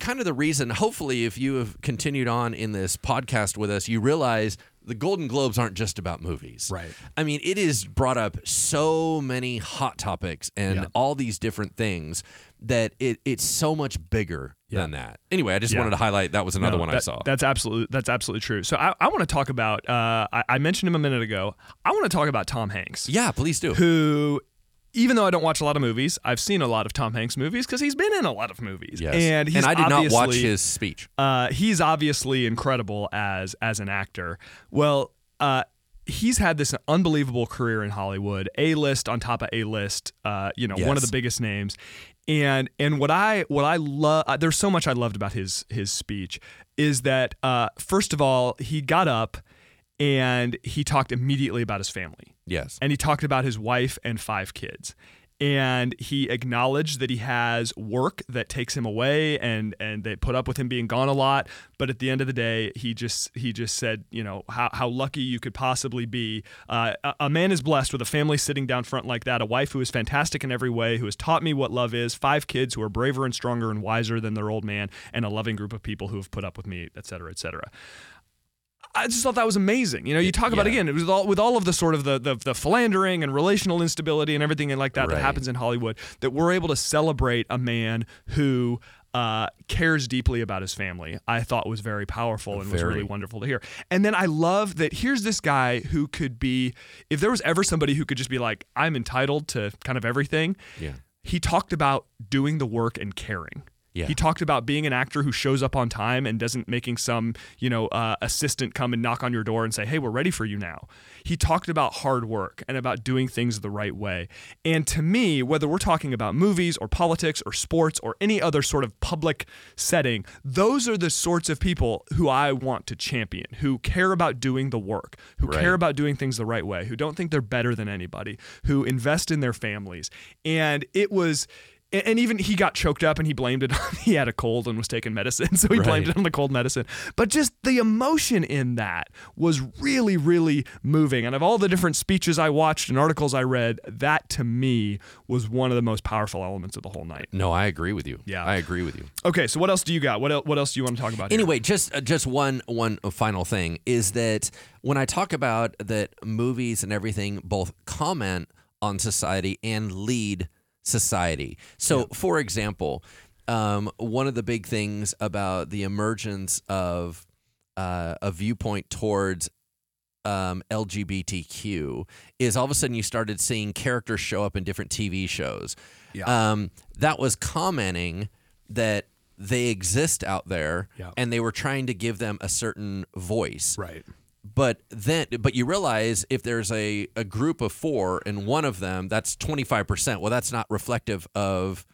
kind of the reason, hopefully, if you have continued on in this podcast with us, you realize the Golden Globes aren't just about movies. Right. I mean, it is brought up so many hot topics and Yeah. all these different things that it, it's so much bigger than that. Anyway, I just Yeah. wanted to highlight that was another No, one I saw. That's absolutely that's absolutely true. So I, I want to talk about. Uh, I, I mentioned him a minute ago. I want to talk about Tom Hanks. yeah, please do. who even though I don't watch a lot of movies, I've seen a lot of Tom Hanks movies because he's been in a lot of movies. Yes. And he's I did not watch his speech. Uh, he's obviously incredible as as an actor. Well, uh, he's had this unbelievable career in Hollywood, A list on top of A list. Uh, you know, one of the biggest names. And and what I what I love uh, there's so much I loved about his his speech is that uh, first of all he got up and he talked immediately about his family Yes. and he talked about his wife and five kids. And he acknowledged that he has work that takes him away and and they put up with him being gone a lot. But at the end of the day he just he just said you know how, how lucky you could possibly be. Uh, a, a man is blessed with a family sitting down front like that a wife who is fantastic in every way who has taught me what love is five kids who are braver and stronger and wiser than their old man and a loving group of people who have put up with me et cetera et cetera I just thought that was amazing. You know, you talk about Yeah. again, it was all with all of the sort of the, the the philandering and relational instability and everything like that that happens in Hollywood. That we're able to celebrate a man who uh, cares deeply about his family. I thought was very powerful and was really wonderful to hear. And then I love that here's this guy who could be, if there was ever somebody who could just be like, I'm entitled to kind of everything. Yeah. He talked about doing the work and caring. Yeah. He talked about being an actor who shows up on time and doesn't making some, you know, uh, assistant come and knock on your door and say, "Hey, we're ready for you now." He talked about hard work and about doing things the right way. And to me, whether we're talking about movies or politics or sports or any other sort of public setting, those are the sorts of people who I want to champion, who care about doing the work, who Right. care about doing things the right way, who don't think they're better than anybody, who invest in their families. And it was and, even he got choked up and he blamed it on he had a cold and was taking medicine, so he blamed it on the cold medicine. But just the emotion in that was really, really moving. And of all the different speeches I watched and articles I read, that to me was one of the most powerful elements of the whole night. No, I agree with you. Yeah. I agree with you. Okay, so what else do you got? What el- what else do you want to talk about? here? Anyway, just uh, just one one final thing is that when I talk about that movies and everything both comment on society and lead society. So, for example, um, one of the big things about the emergence of uh, a viewpoint towards um, LGBTQ is all of a sudden you started seeing characters show up in different TV shows. Yeah. Um, that was commenting that they exist out there Yeah. and they were trying to give them a certain voice. right. But then, but you realize if there's a, a group of four and one of them, that's 25%. Well, that's not reflective of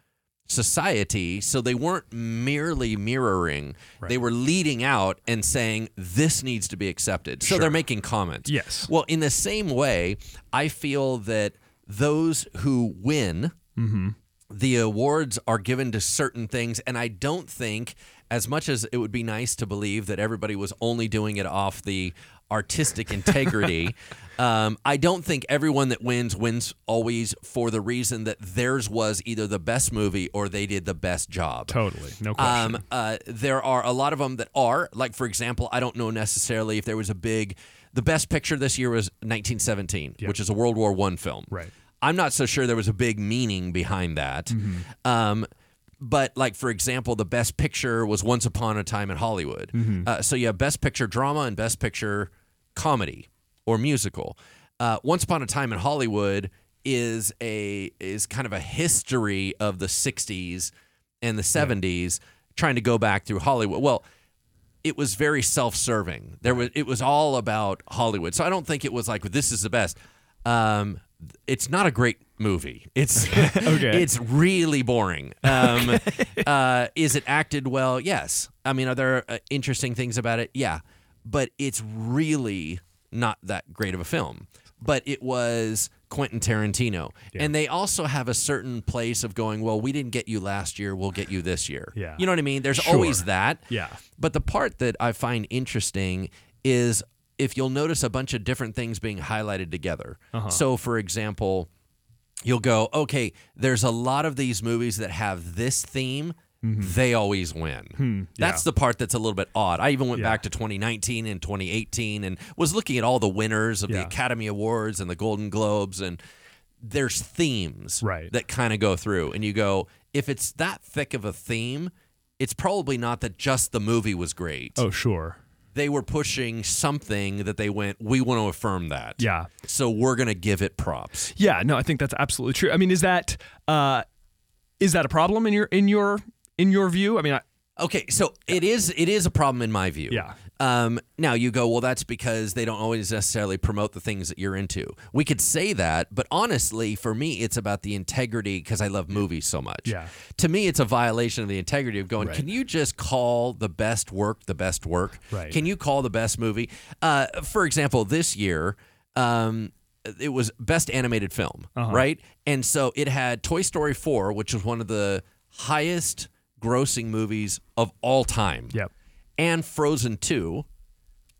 society. So they weren't merely mirroring, they were leading out and saying, this needs to be accepted. So they're making comments. Yes. Well, in the same way, I feel that those who win mm-hmm. the awards are given to certain things and i don't think as much as it would be nice to believe that everybody was only doing it off the artistic integrity um, i don't think everyone that wins wins always for the reason that theirs was either the best movie or they did the best job Totally. No question. um, uh, there are a lot of them that are like, for example, I don't know necessarily if there was a big. The best picture this year was 1917, which is a World War One film. Right. I'm not so sure there was a big meaning behind that. Mm-hmm. Um, but like for example, the best picture was Once Upon a Time in Hollywood. Mm-hmm. Uh, so you have best picture drama and best picture comedy or musical. Uh, Once Upon a Time in Hollywood is a is kind of a history of the '60s and the '70s, trying to go back through Hollywood. Well, it was very self-serving. There was it was all about Hollywood. So I don't think it was like this is the best. Um, it's not a great movie. It's Okay. It's really boring. Um, uh, is it acted well? Yes. I mean, are there uh, interesting things about it? Yeah. But it's really not that great of a film. But it was Quentin Tarantino. And they also have a certain place of going, well, we didn't get you last year, we'll get you this year. Yeah. You know what I mean? There's Sure. always that. Yeah. But the part that I find interesting is if you'll notice a bunch of different things being highlighted together. Uh-huh. So, for example, you'll go, okay, there's a lot of these movies that have this theme. They always win. That's the part that's a little bit odd. I even went Hmm. Yeah. back to 2019 and 2018 and was looking at all the winners of the Academy Awards and the Golden Globes, and there's themes Right. that kind of go through. And you go, if it's that thick of a theme, it's probably not that just the movie was great oh, sure. they were pushing something that they went, we want to affirm that. Yeah. So we're going to give it props. Yeah, no, I think that's absolutely true. I mean, is that uh, is that a problem in your in your in your view? I mean, I, Okay, so it is it is a problem in my view. Yeah. Um, now you go, well, that's because they don't always necessarily promote the things that you're into. We could say that, but honestly, for me, it's about the integrity because I love movies so much. Yeah. To me, it's a violation of the integrity of going. Right. Can you just call the best work the best work? Right. Can you call the best movie? Uh, for example, this year. Um, it was best animated film, Uh-huh. right? And so it had Toy Story 4, which was one of the highest grossing movies of all time yep. and Frozen 2,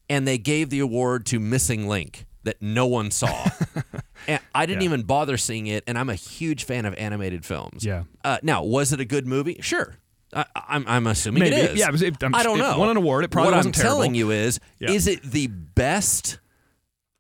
and they gave the award to Missing Link that no one saw. and I didn't Yeah. even bother seeing it, and I'm a huge fan of animated films. Yeah. Uh, now, was it a good movie? Sure. I, I'm, I'm assuming Maybe. it is. Yeah, it was- it- I'm- I don't it know. won an award. It probably what wasn't I'm telling you is, Yeah. is it the best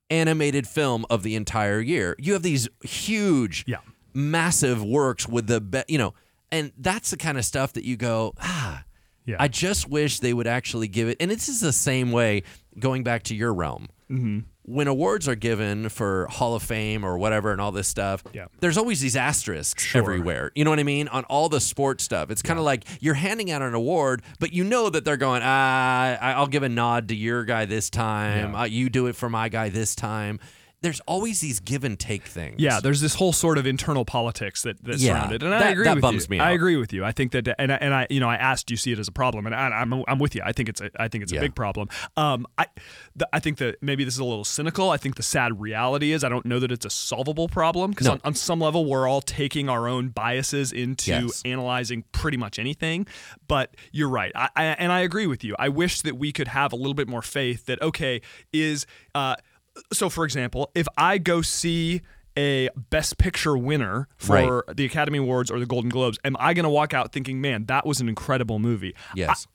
animated film of the entire year? You have these huge, Yeah. massive works with the best. you know, and that's the kind of stuff that you go, ah, Yeah. I just wish they would actually give it. And this is the same way going back to your realm. Mm-hmm. When awards are given for Hall of Fame or whatever and all this stuff, Yeah. there's always these asterisks Sure. everywhere. You know what I mean? On all the sports stuff. It's kind of like you're handing out an award, but you know that they're going, ah, I'll give a nod to your guy this time. Yeah. Uh, you do it for my guy this time. There's always these give and take things. Yeah, there's this whole sort of internal politics that that's Yeah, surrounded, and I agree that with bums you. me I agree with you. I think that, and I, and I, you know, I asked, do you see it as a problem? And I, I'm, I'm with you. I think it's, a, I think it's a big problem. Um, I, the, I think that maybe this is a little cynical. I think the sad reality is, I don't know that it's a solvable problem because No. on, on some level we're all taking our own biases into Yes. analyzing pretty much anything. But you're right, I, I, and I agree with you. I wish that we could have a little bit more faith that okay is. Uh, so for example, if I go see a best picture winner for the Academy Awards or the Golden Globes, am I going to walk out thinking, "Man, that was an incredible movie"? Yes.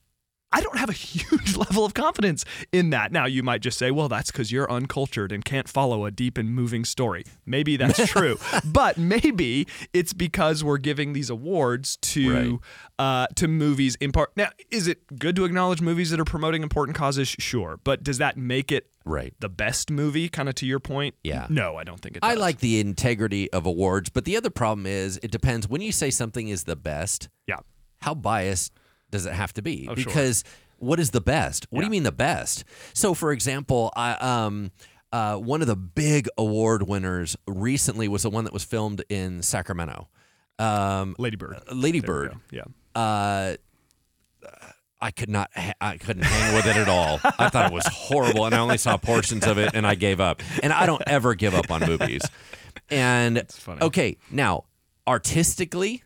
I don't have a huge level of confidence in that. Now, you might just say, well, that's because you're uncultured and can't follow a deep and moving story. Maybe that's true. but maybe it's because we're giving these awards to uh, to movies in part. Now, is it good to acknowledge movies that are promoting important causes? Sure. But does that make it Right. the best movie, kind of to your point? Yeah. No, I don't think it does. I like the integrity of awards, but the other problem is it depends. When you say something is the best, Yeah. how biased does it have to be? Oh, sure. because what is the best? What do you mean the best? So, for example, I um. Uh, one of the big award winners recently was the one that was filmed in Sacramento. Um, Lady Bird. Lady Bird. Yeah. Uh, I could not. Ha- I couldn't hang with it at all. I thought it was horrible, and I only saw portions of it, and I gave up. And I don't ever give up on movies. And funny. okay, now artistically,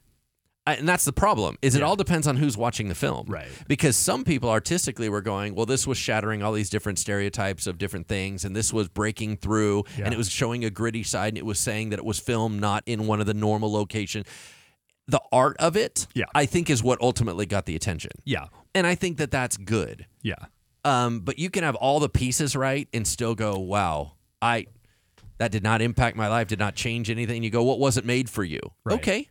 and that's the problem. Is it all depends on who's watching the film, Right. Because some people artistically were going, well, this was shattering all these different stereotypes of different things, and this was breaking through, Yeah. and it was showing a gritty side, and it was saying that it was filmed not in one of the normal locations. The art of it, Yeah. I think, is what ultimately got the attention, Yeah. and I think that that's good. Yeah. Um, but you can have all the pieces right and still go, wow, I that did not impact my life, did not change anything. You go, what was it made for you? Right. Okay.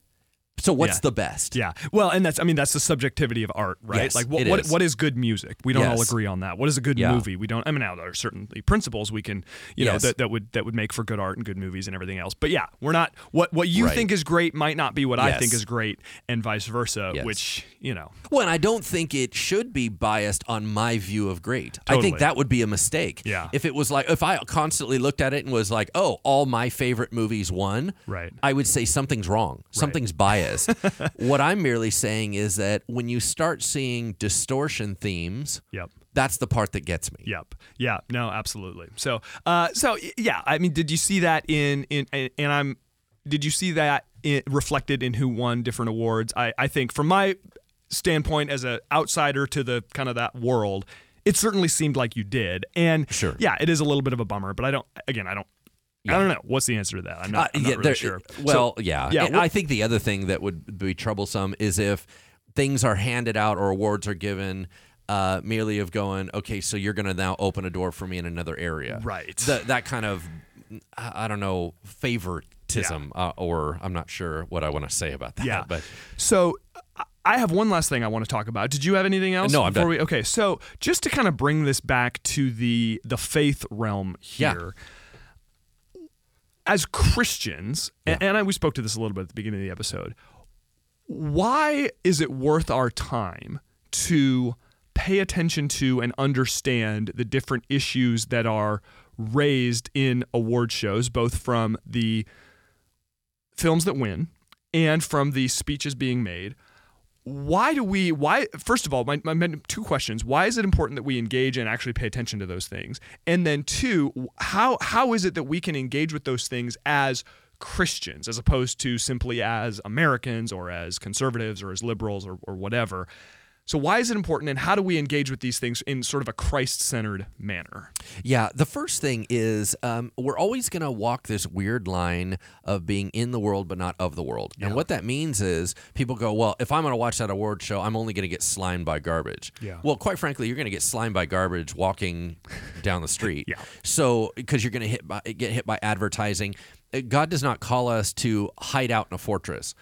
So what's Yeah. the best? Yeah. Well, and that's I mean that's the subjectivity of art, right? Yes, like what what, is. what is good music? We don't all agree on that. What is a good Yeah. movie? We don't I mean now there are certainly principles we can, you know, that, that would that would make for good art and good movies and everything else. But yeah, we're not what what you Right. think is great might not be what I think is great and vice versa, Yes. which, you know. Well, and I don't think it should be biased on my view of great. Totally. I think that would be a mistake. Yeah. If it was like, if I constantly looked at it and was like, oh, all my favorite movies won, Right. I would say something's wrong. Something's biased. what I'm merely saying is that when you start seeing distortion themes, Yep. that's the part that gets me. Yep. Yeah. No. Absolutely. So. Uh. So yeah. I mean, did you see that in in and and I'm, did you see that in, reflected in who won different awards? I I think from my standpoint as an outsider to the kind of that world, it certainly seemed like you did. And Sure. Yeah, it is a little bit of a bummer, but I don't. Again, I don't. I don't know. What's the answer to that? I'm not, Uh, I'm not yeah, really there- sure. So- Well, yeah. yeah, And I think the other thing that would be troublesome is if things are handed out or awards are given uh, merely of going, okay, so you're going to now open a door for me in another area. Right. The, that kind of, I don't know, favoritism, uh, or I'm not sure what I want to say about that. Yeah. But So I- have one last thing I want to talk about. Did you have anything else? No, I'm done. We, okay, so just to kind of bring this back to the the faith realm Yeah. As Christians, a- and, I we spoke to this a little bit at the beginning of the episode. Why is it worth our time to pay attention to and understand the different issues that are raised in award shows, both from the films that win and from the speeches being made why do we why first of all my, my two questions why is it important that we engage and actually pay attention to those things? And then two how how is it that we can engage with those things as christians as opposed to simply as americans or as conservatives or as liberals or, or whatever so why is it important and how do we engage with these things in sort of a christ-centered manner Yeah, the first thing is um, we're always going to walk this weird line of being in the world but not of the world. And what that means is people go, well, if I'm going to watch that award show, I'm only going to get slimed by garbage. Yeah. Well, quite frankly, you're going to get slimed by garbage walking down the street. Yeah. So because you're going to hit by, get hit by advertising, Uh, God does not call us to hide out in a fortress.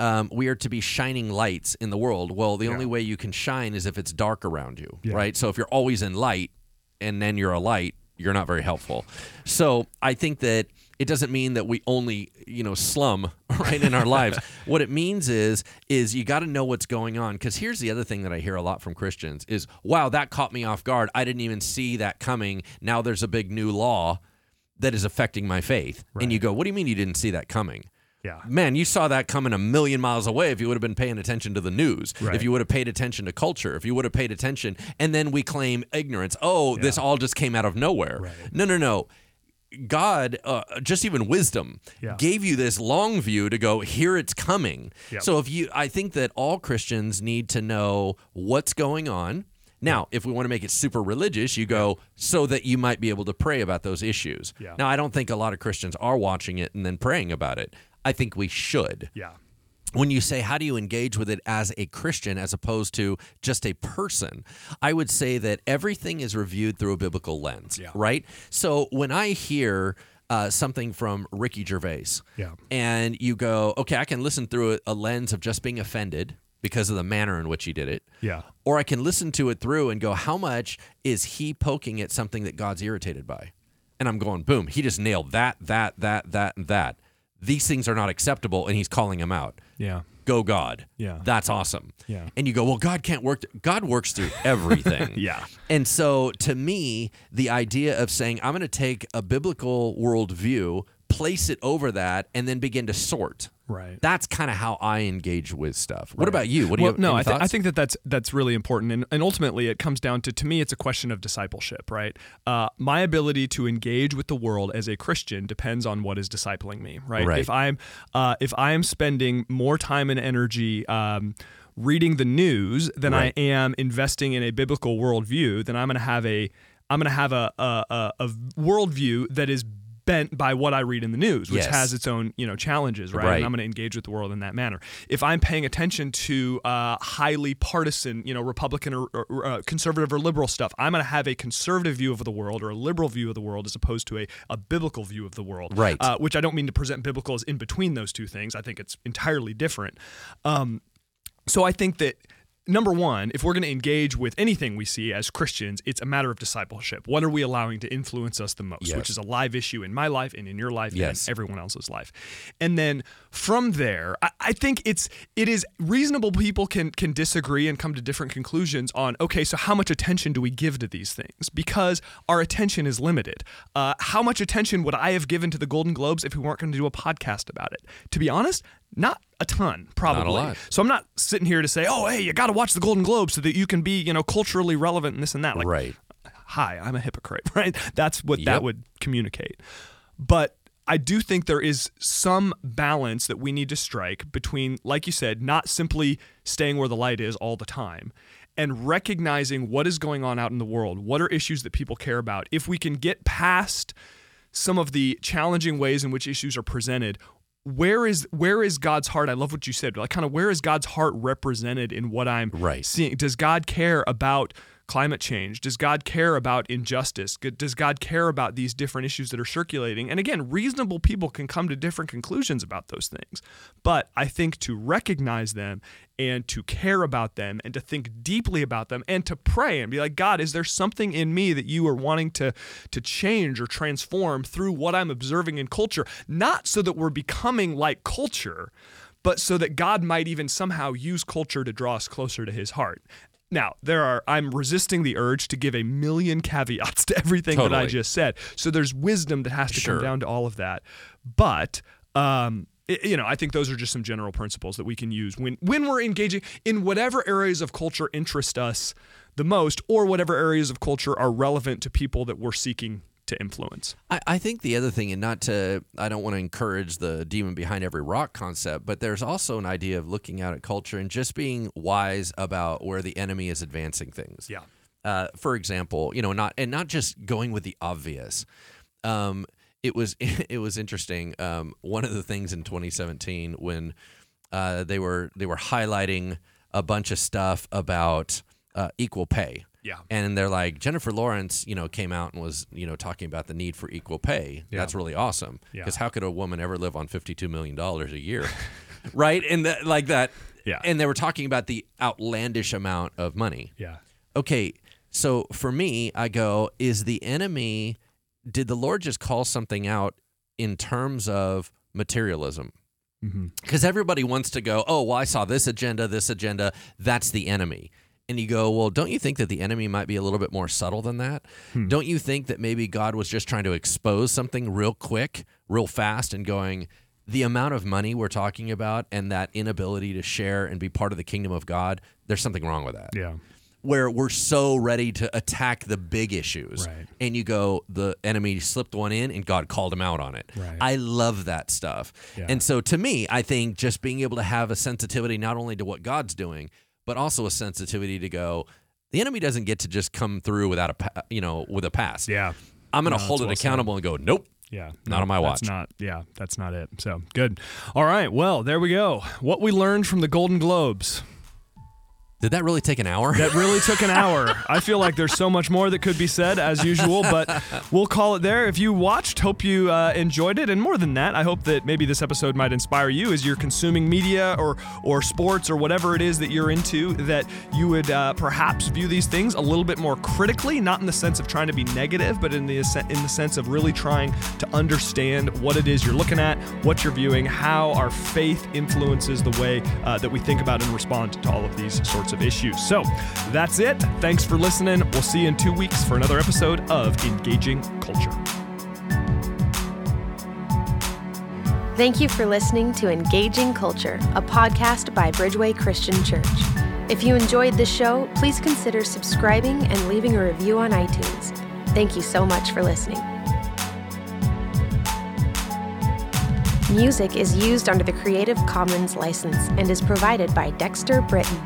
Um, we are to be shining lights in the world. Well, the only way you can shine is if it's dark around you, right? So if you're always in light and then you're a light, you're not very helpful. So I think that it doesn't mean that we only, you know, slum right in our lives. What it means is is you got to know what's going on because here's the other thing that I hear a lot from Christians is, "Wow, that caught me off guard. I didn't even see that coming. Now there's a big new law that is affecting my faith. And you go, what do you mean you didn't see that coming? Yeah. Man, you saw that coming a million miles away if you would have been paying attention to the news, Right. if you would have paid attention to culture, if you would have paid attention, and then we claim ignorance. Oh, this all just came out of nowhere. Right. No, no, no. God, uh, just even wisdom, Yeah. gave you this long view to go, here it's coming. Yep. So if you, I think that all Christians need to know what's going on. Now, if we want to make it super religious, you go so that you might be able to pray about those issues. Yeah. Now, I don't think a lot of Christians are watching it and then praying about it. I think we should Yeah. when you say how do you engage with it as a Christian as opposed to just a person, I would say that everything is reviewed through a biblical lens, Yeah. right? So when I hear uh, something from Ricky Gervais, Yeah. and you go, okay, I can listen through a, a lens of just being offended because of the manner in which he did it, Yeah. or I can listen to it through and go, how much is he poking at something that God's irritated by? And I'm going, boom, he just nailed that, that, that, that, and that. These things are not acceptable, and he's calling them out Yeah. go God. Yeah. That's awesome. Yeah. And you go, well, God can't work. God works through everything. Yeah. And so to me, the idea of saying, I'm going to take a biblical worldview, place it over that, and then begin to sort. Right. That's kind of how I engage with stuff. What about you? What do well, you have? no, I, th- I think that that's that's really important, and, and ultimately it comes down to to me it's a question of discipleship, right? Uh, my ability to engage with the world as a Christian depends on what is discipling me, right? Right. If I'm uh, if I am spending more time and energy. Um, Reading the news than Right. I am investing in a biblical worldview, then I'm going to have a I'm going to have a, a a a worldview that is bent by what I read in the news, which Yes. has its own you know challenges, right? Right. And I'm going to engage with the world in that manner. If I'm paying attention to uh, highly partisan, you know, Republican or, or uh, conservative or liberal stuff, I'm going to have a conservative view of the world or a liberal view of the world as opposed to a, a biblical view of the world. Right. Uh, which I don't mean to present biblical as in between those two things. I think it's entirely different. Um, so I think that number one, if we're going to engage with anything we see as Christians, it's a matter of discipleship. What are we allowing to influence us the most? Yes. Which is a live issue in my life and in your life Yes. and everyone else's life. And then from there, I, I think it's it is reasonable people can can disagree and come to different conclusions on okay, so how much attention do we give to these things? Because our attention is limited. Uh, how much attention would I have given to the Golden Globes if we weren't going to do a podcast about it? To be honest, not a ton, probably. lot. So I'm not sitting here to say, oh, hey, you got to watch the Golden Globes so that you can be, you know, culturally relevant and this and that. Like, right. hi, I'm a hypocrite, right? That's what Yep. that would communicate. But I do think there is some balance that we need to strike between, like you said, not simply staying where the light is all the time and recognizing what is going on out in the world. What are issues that people care about? If we can get past some of the challenging ways in which issues are presented, where is where is God's heart? I love what you said. Like kind of where is God's heart represented in what I'm Right. seeing? Does God care about climate change? Does God care about injustice? Does God care about these different issues that are circulating? And again, reasonable people can come to different conclusions about those things. But I think to recognize them and to care about them and to think deeply about them and to pray and be like, God, is there something in me that you are wanting to to change or transform through what I'm observing in culture? Not so that we're becoming like culture, but so that God might even somehow use culture to draw us closer to his heart. Now, there are I'm resisting the urge to give a million caveats to everything that I just said. So there's wisdom that has to Sure. come down to all of that. But um i- you know, I think those are just some general principles that we can use when when we're engaging in whatever areas of culture interest us the most or whatever areas of culture are relevant to people that we're seeking to influence. I, I think the other thing, and not to, I don't want to encourage the demon behind every rock concept, but there's also an idea of looking out at culture and just being wise about where the enemy is advancing things. Yeah. Uh, for example, you know, not and not just going with the obvious. Um, it was it was interesting. Um, one of the things in 2017 when uh, they were they were highlighting a bunch of stuff about uh, equal pay. Yeah. And they're like Jennifer Lawrence, you know, came out and was, you know, talking about the need for equal pay. Yeah. That's really awesome. Yeah. Because how could a woman ever live on fifty-two million dollars a year, right? And that, like that. Yeah. And they were talking about the outlandish amount of money. Yeah. Okay, so for me, I go, is the enemy? Did the Lord just call something out in terms of materialism? Mm-hmm. because everybody wants to go, oh, well, I saw this agenda, this agenda. That's the enemy. And you go, well, don't you think that the enemy might be a little bit more subtle than that? Hmm. Don't you think that maybe God was just trying to expose something real quick, real fast, and going, the amount of money we're talking about and that inability to share and be part of the kingdom of God, there's something wrong with that. Yeah. Where we're so ready to attack the big issues. Right. And you go, the enemy slipped one in and God called him out on it. Right. I love that stuff. Yeah. And so to me, I think just being able to have a sensitivity not only to what God's doing, but also a sensitivity to go, the enemy doesn't get to just come through without a, you know, with a pass. Yeah. I'm going to No, hold it well said. accountable and go, nope. Yeah, Not on my watch. That's not. Yeah, that's not it. So good. All right. Well, there we go. What we learned from the Golden Globes. Did that really take an hour? That really took an hour. I feel like there's so much more that could be said as usual, but we'll call it there. If you watched, hope you uh, enjoyed it, and more than that, I hope that maybe this episode might inspire you as you're consuming media or or sports or whatever it is that you're into. That you would uh, perhaps view these things a little bit more critically, not in the sense of trying to be negative, but in the in the sense of really trying to understand what it is you're looking at, what you're viewing, how our faith influences the way uh, that we think about and respond to all of these sorts of issues. So that's it. Thanks for listening. We'll see you in two weeks for another episode of Engaging Culture. Thank you for listening to Engaging Culture, a podcast by Bridgeway Christian Church. If you enjoyed this show, please consider subscribing and leaving a review on iTunes. Thank you so much for listening. Music is used under the Creative Commons license and is provided by Dexter Britain.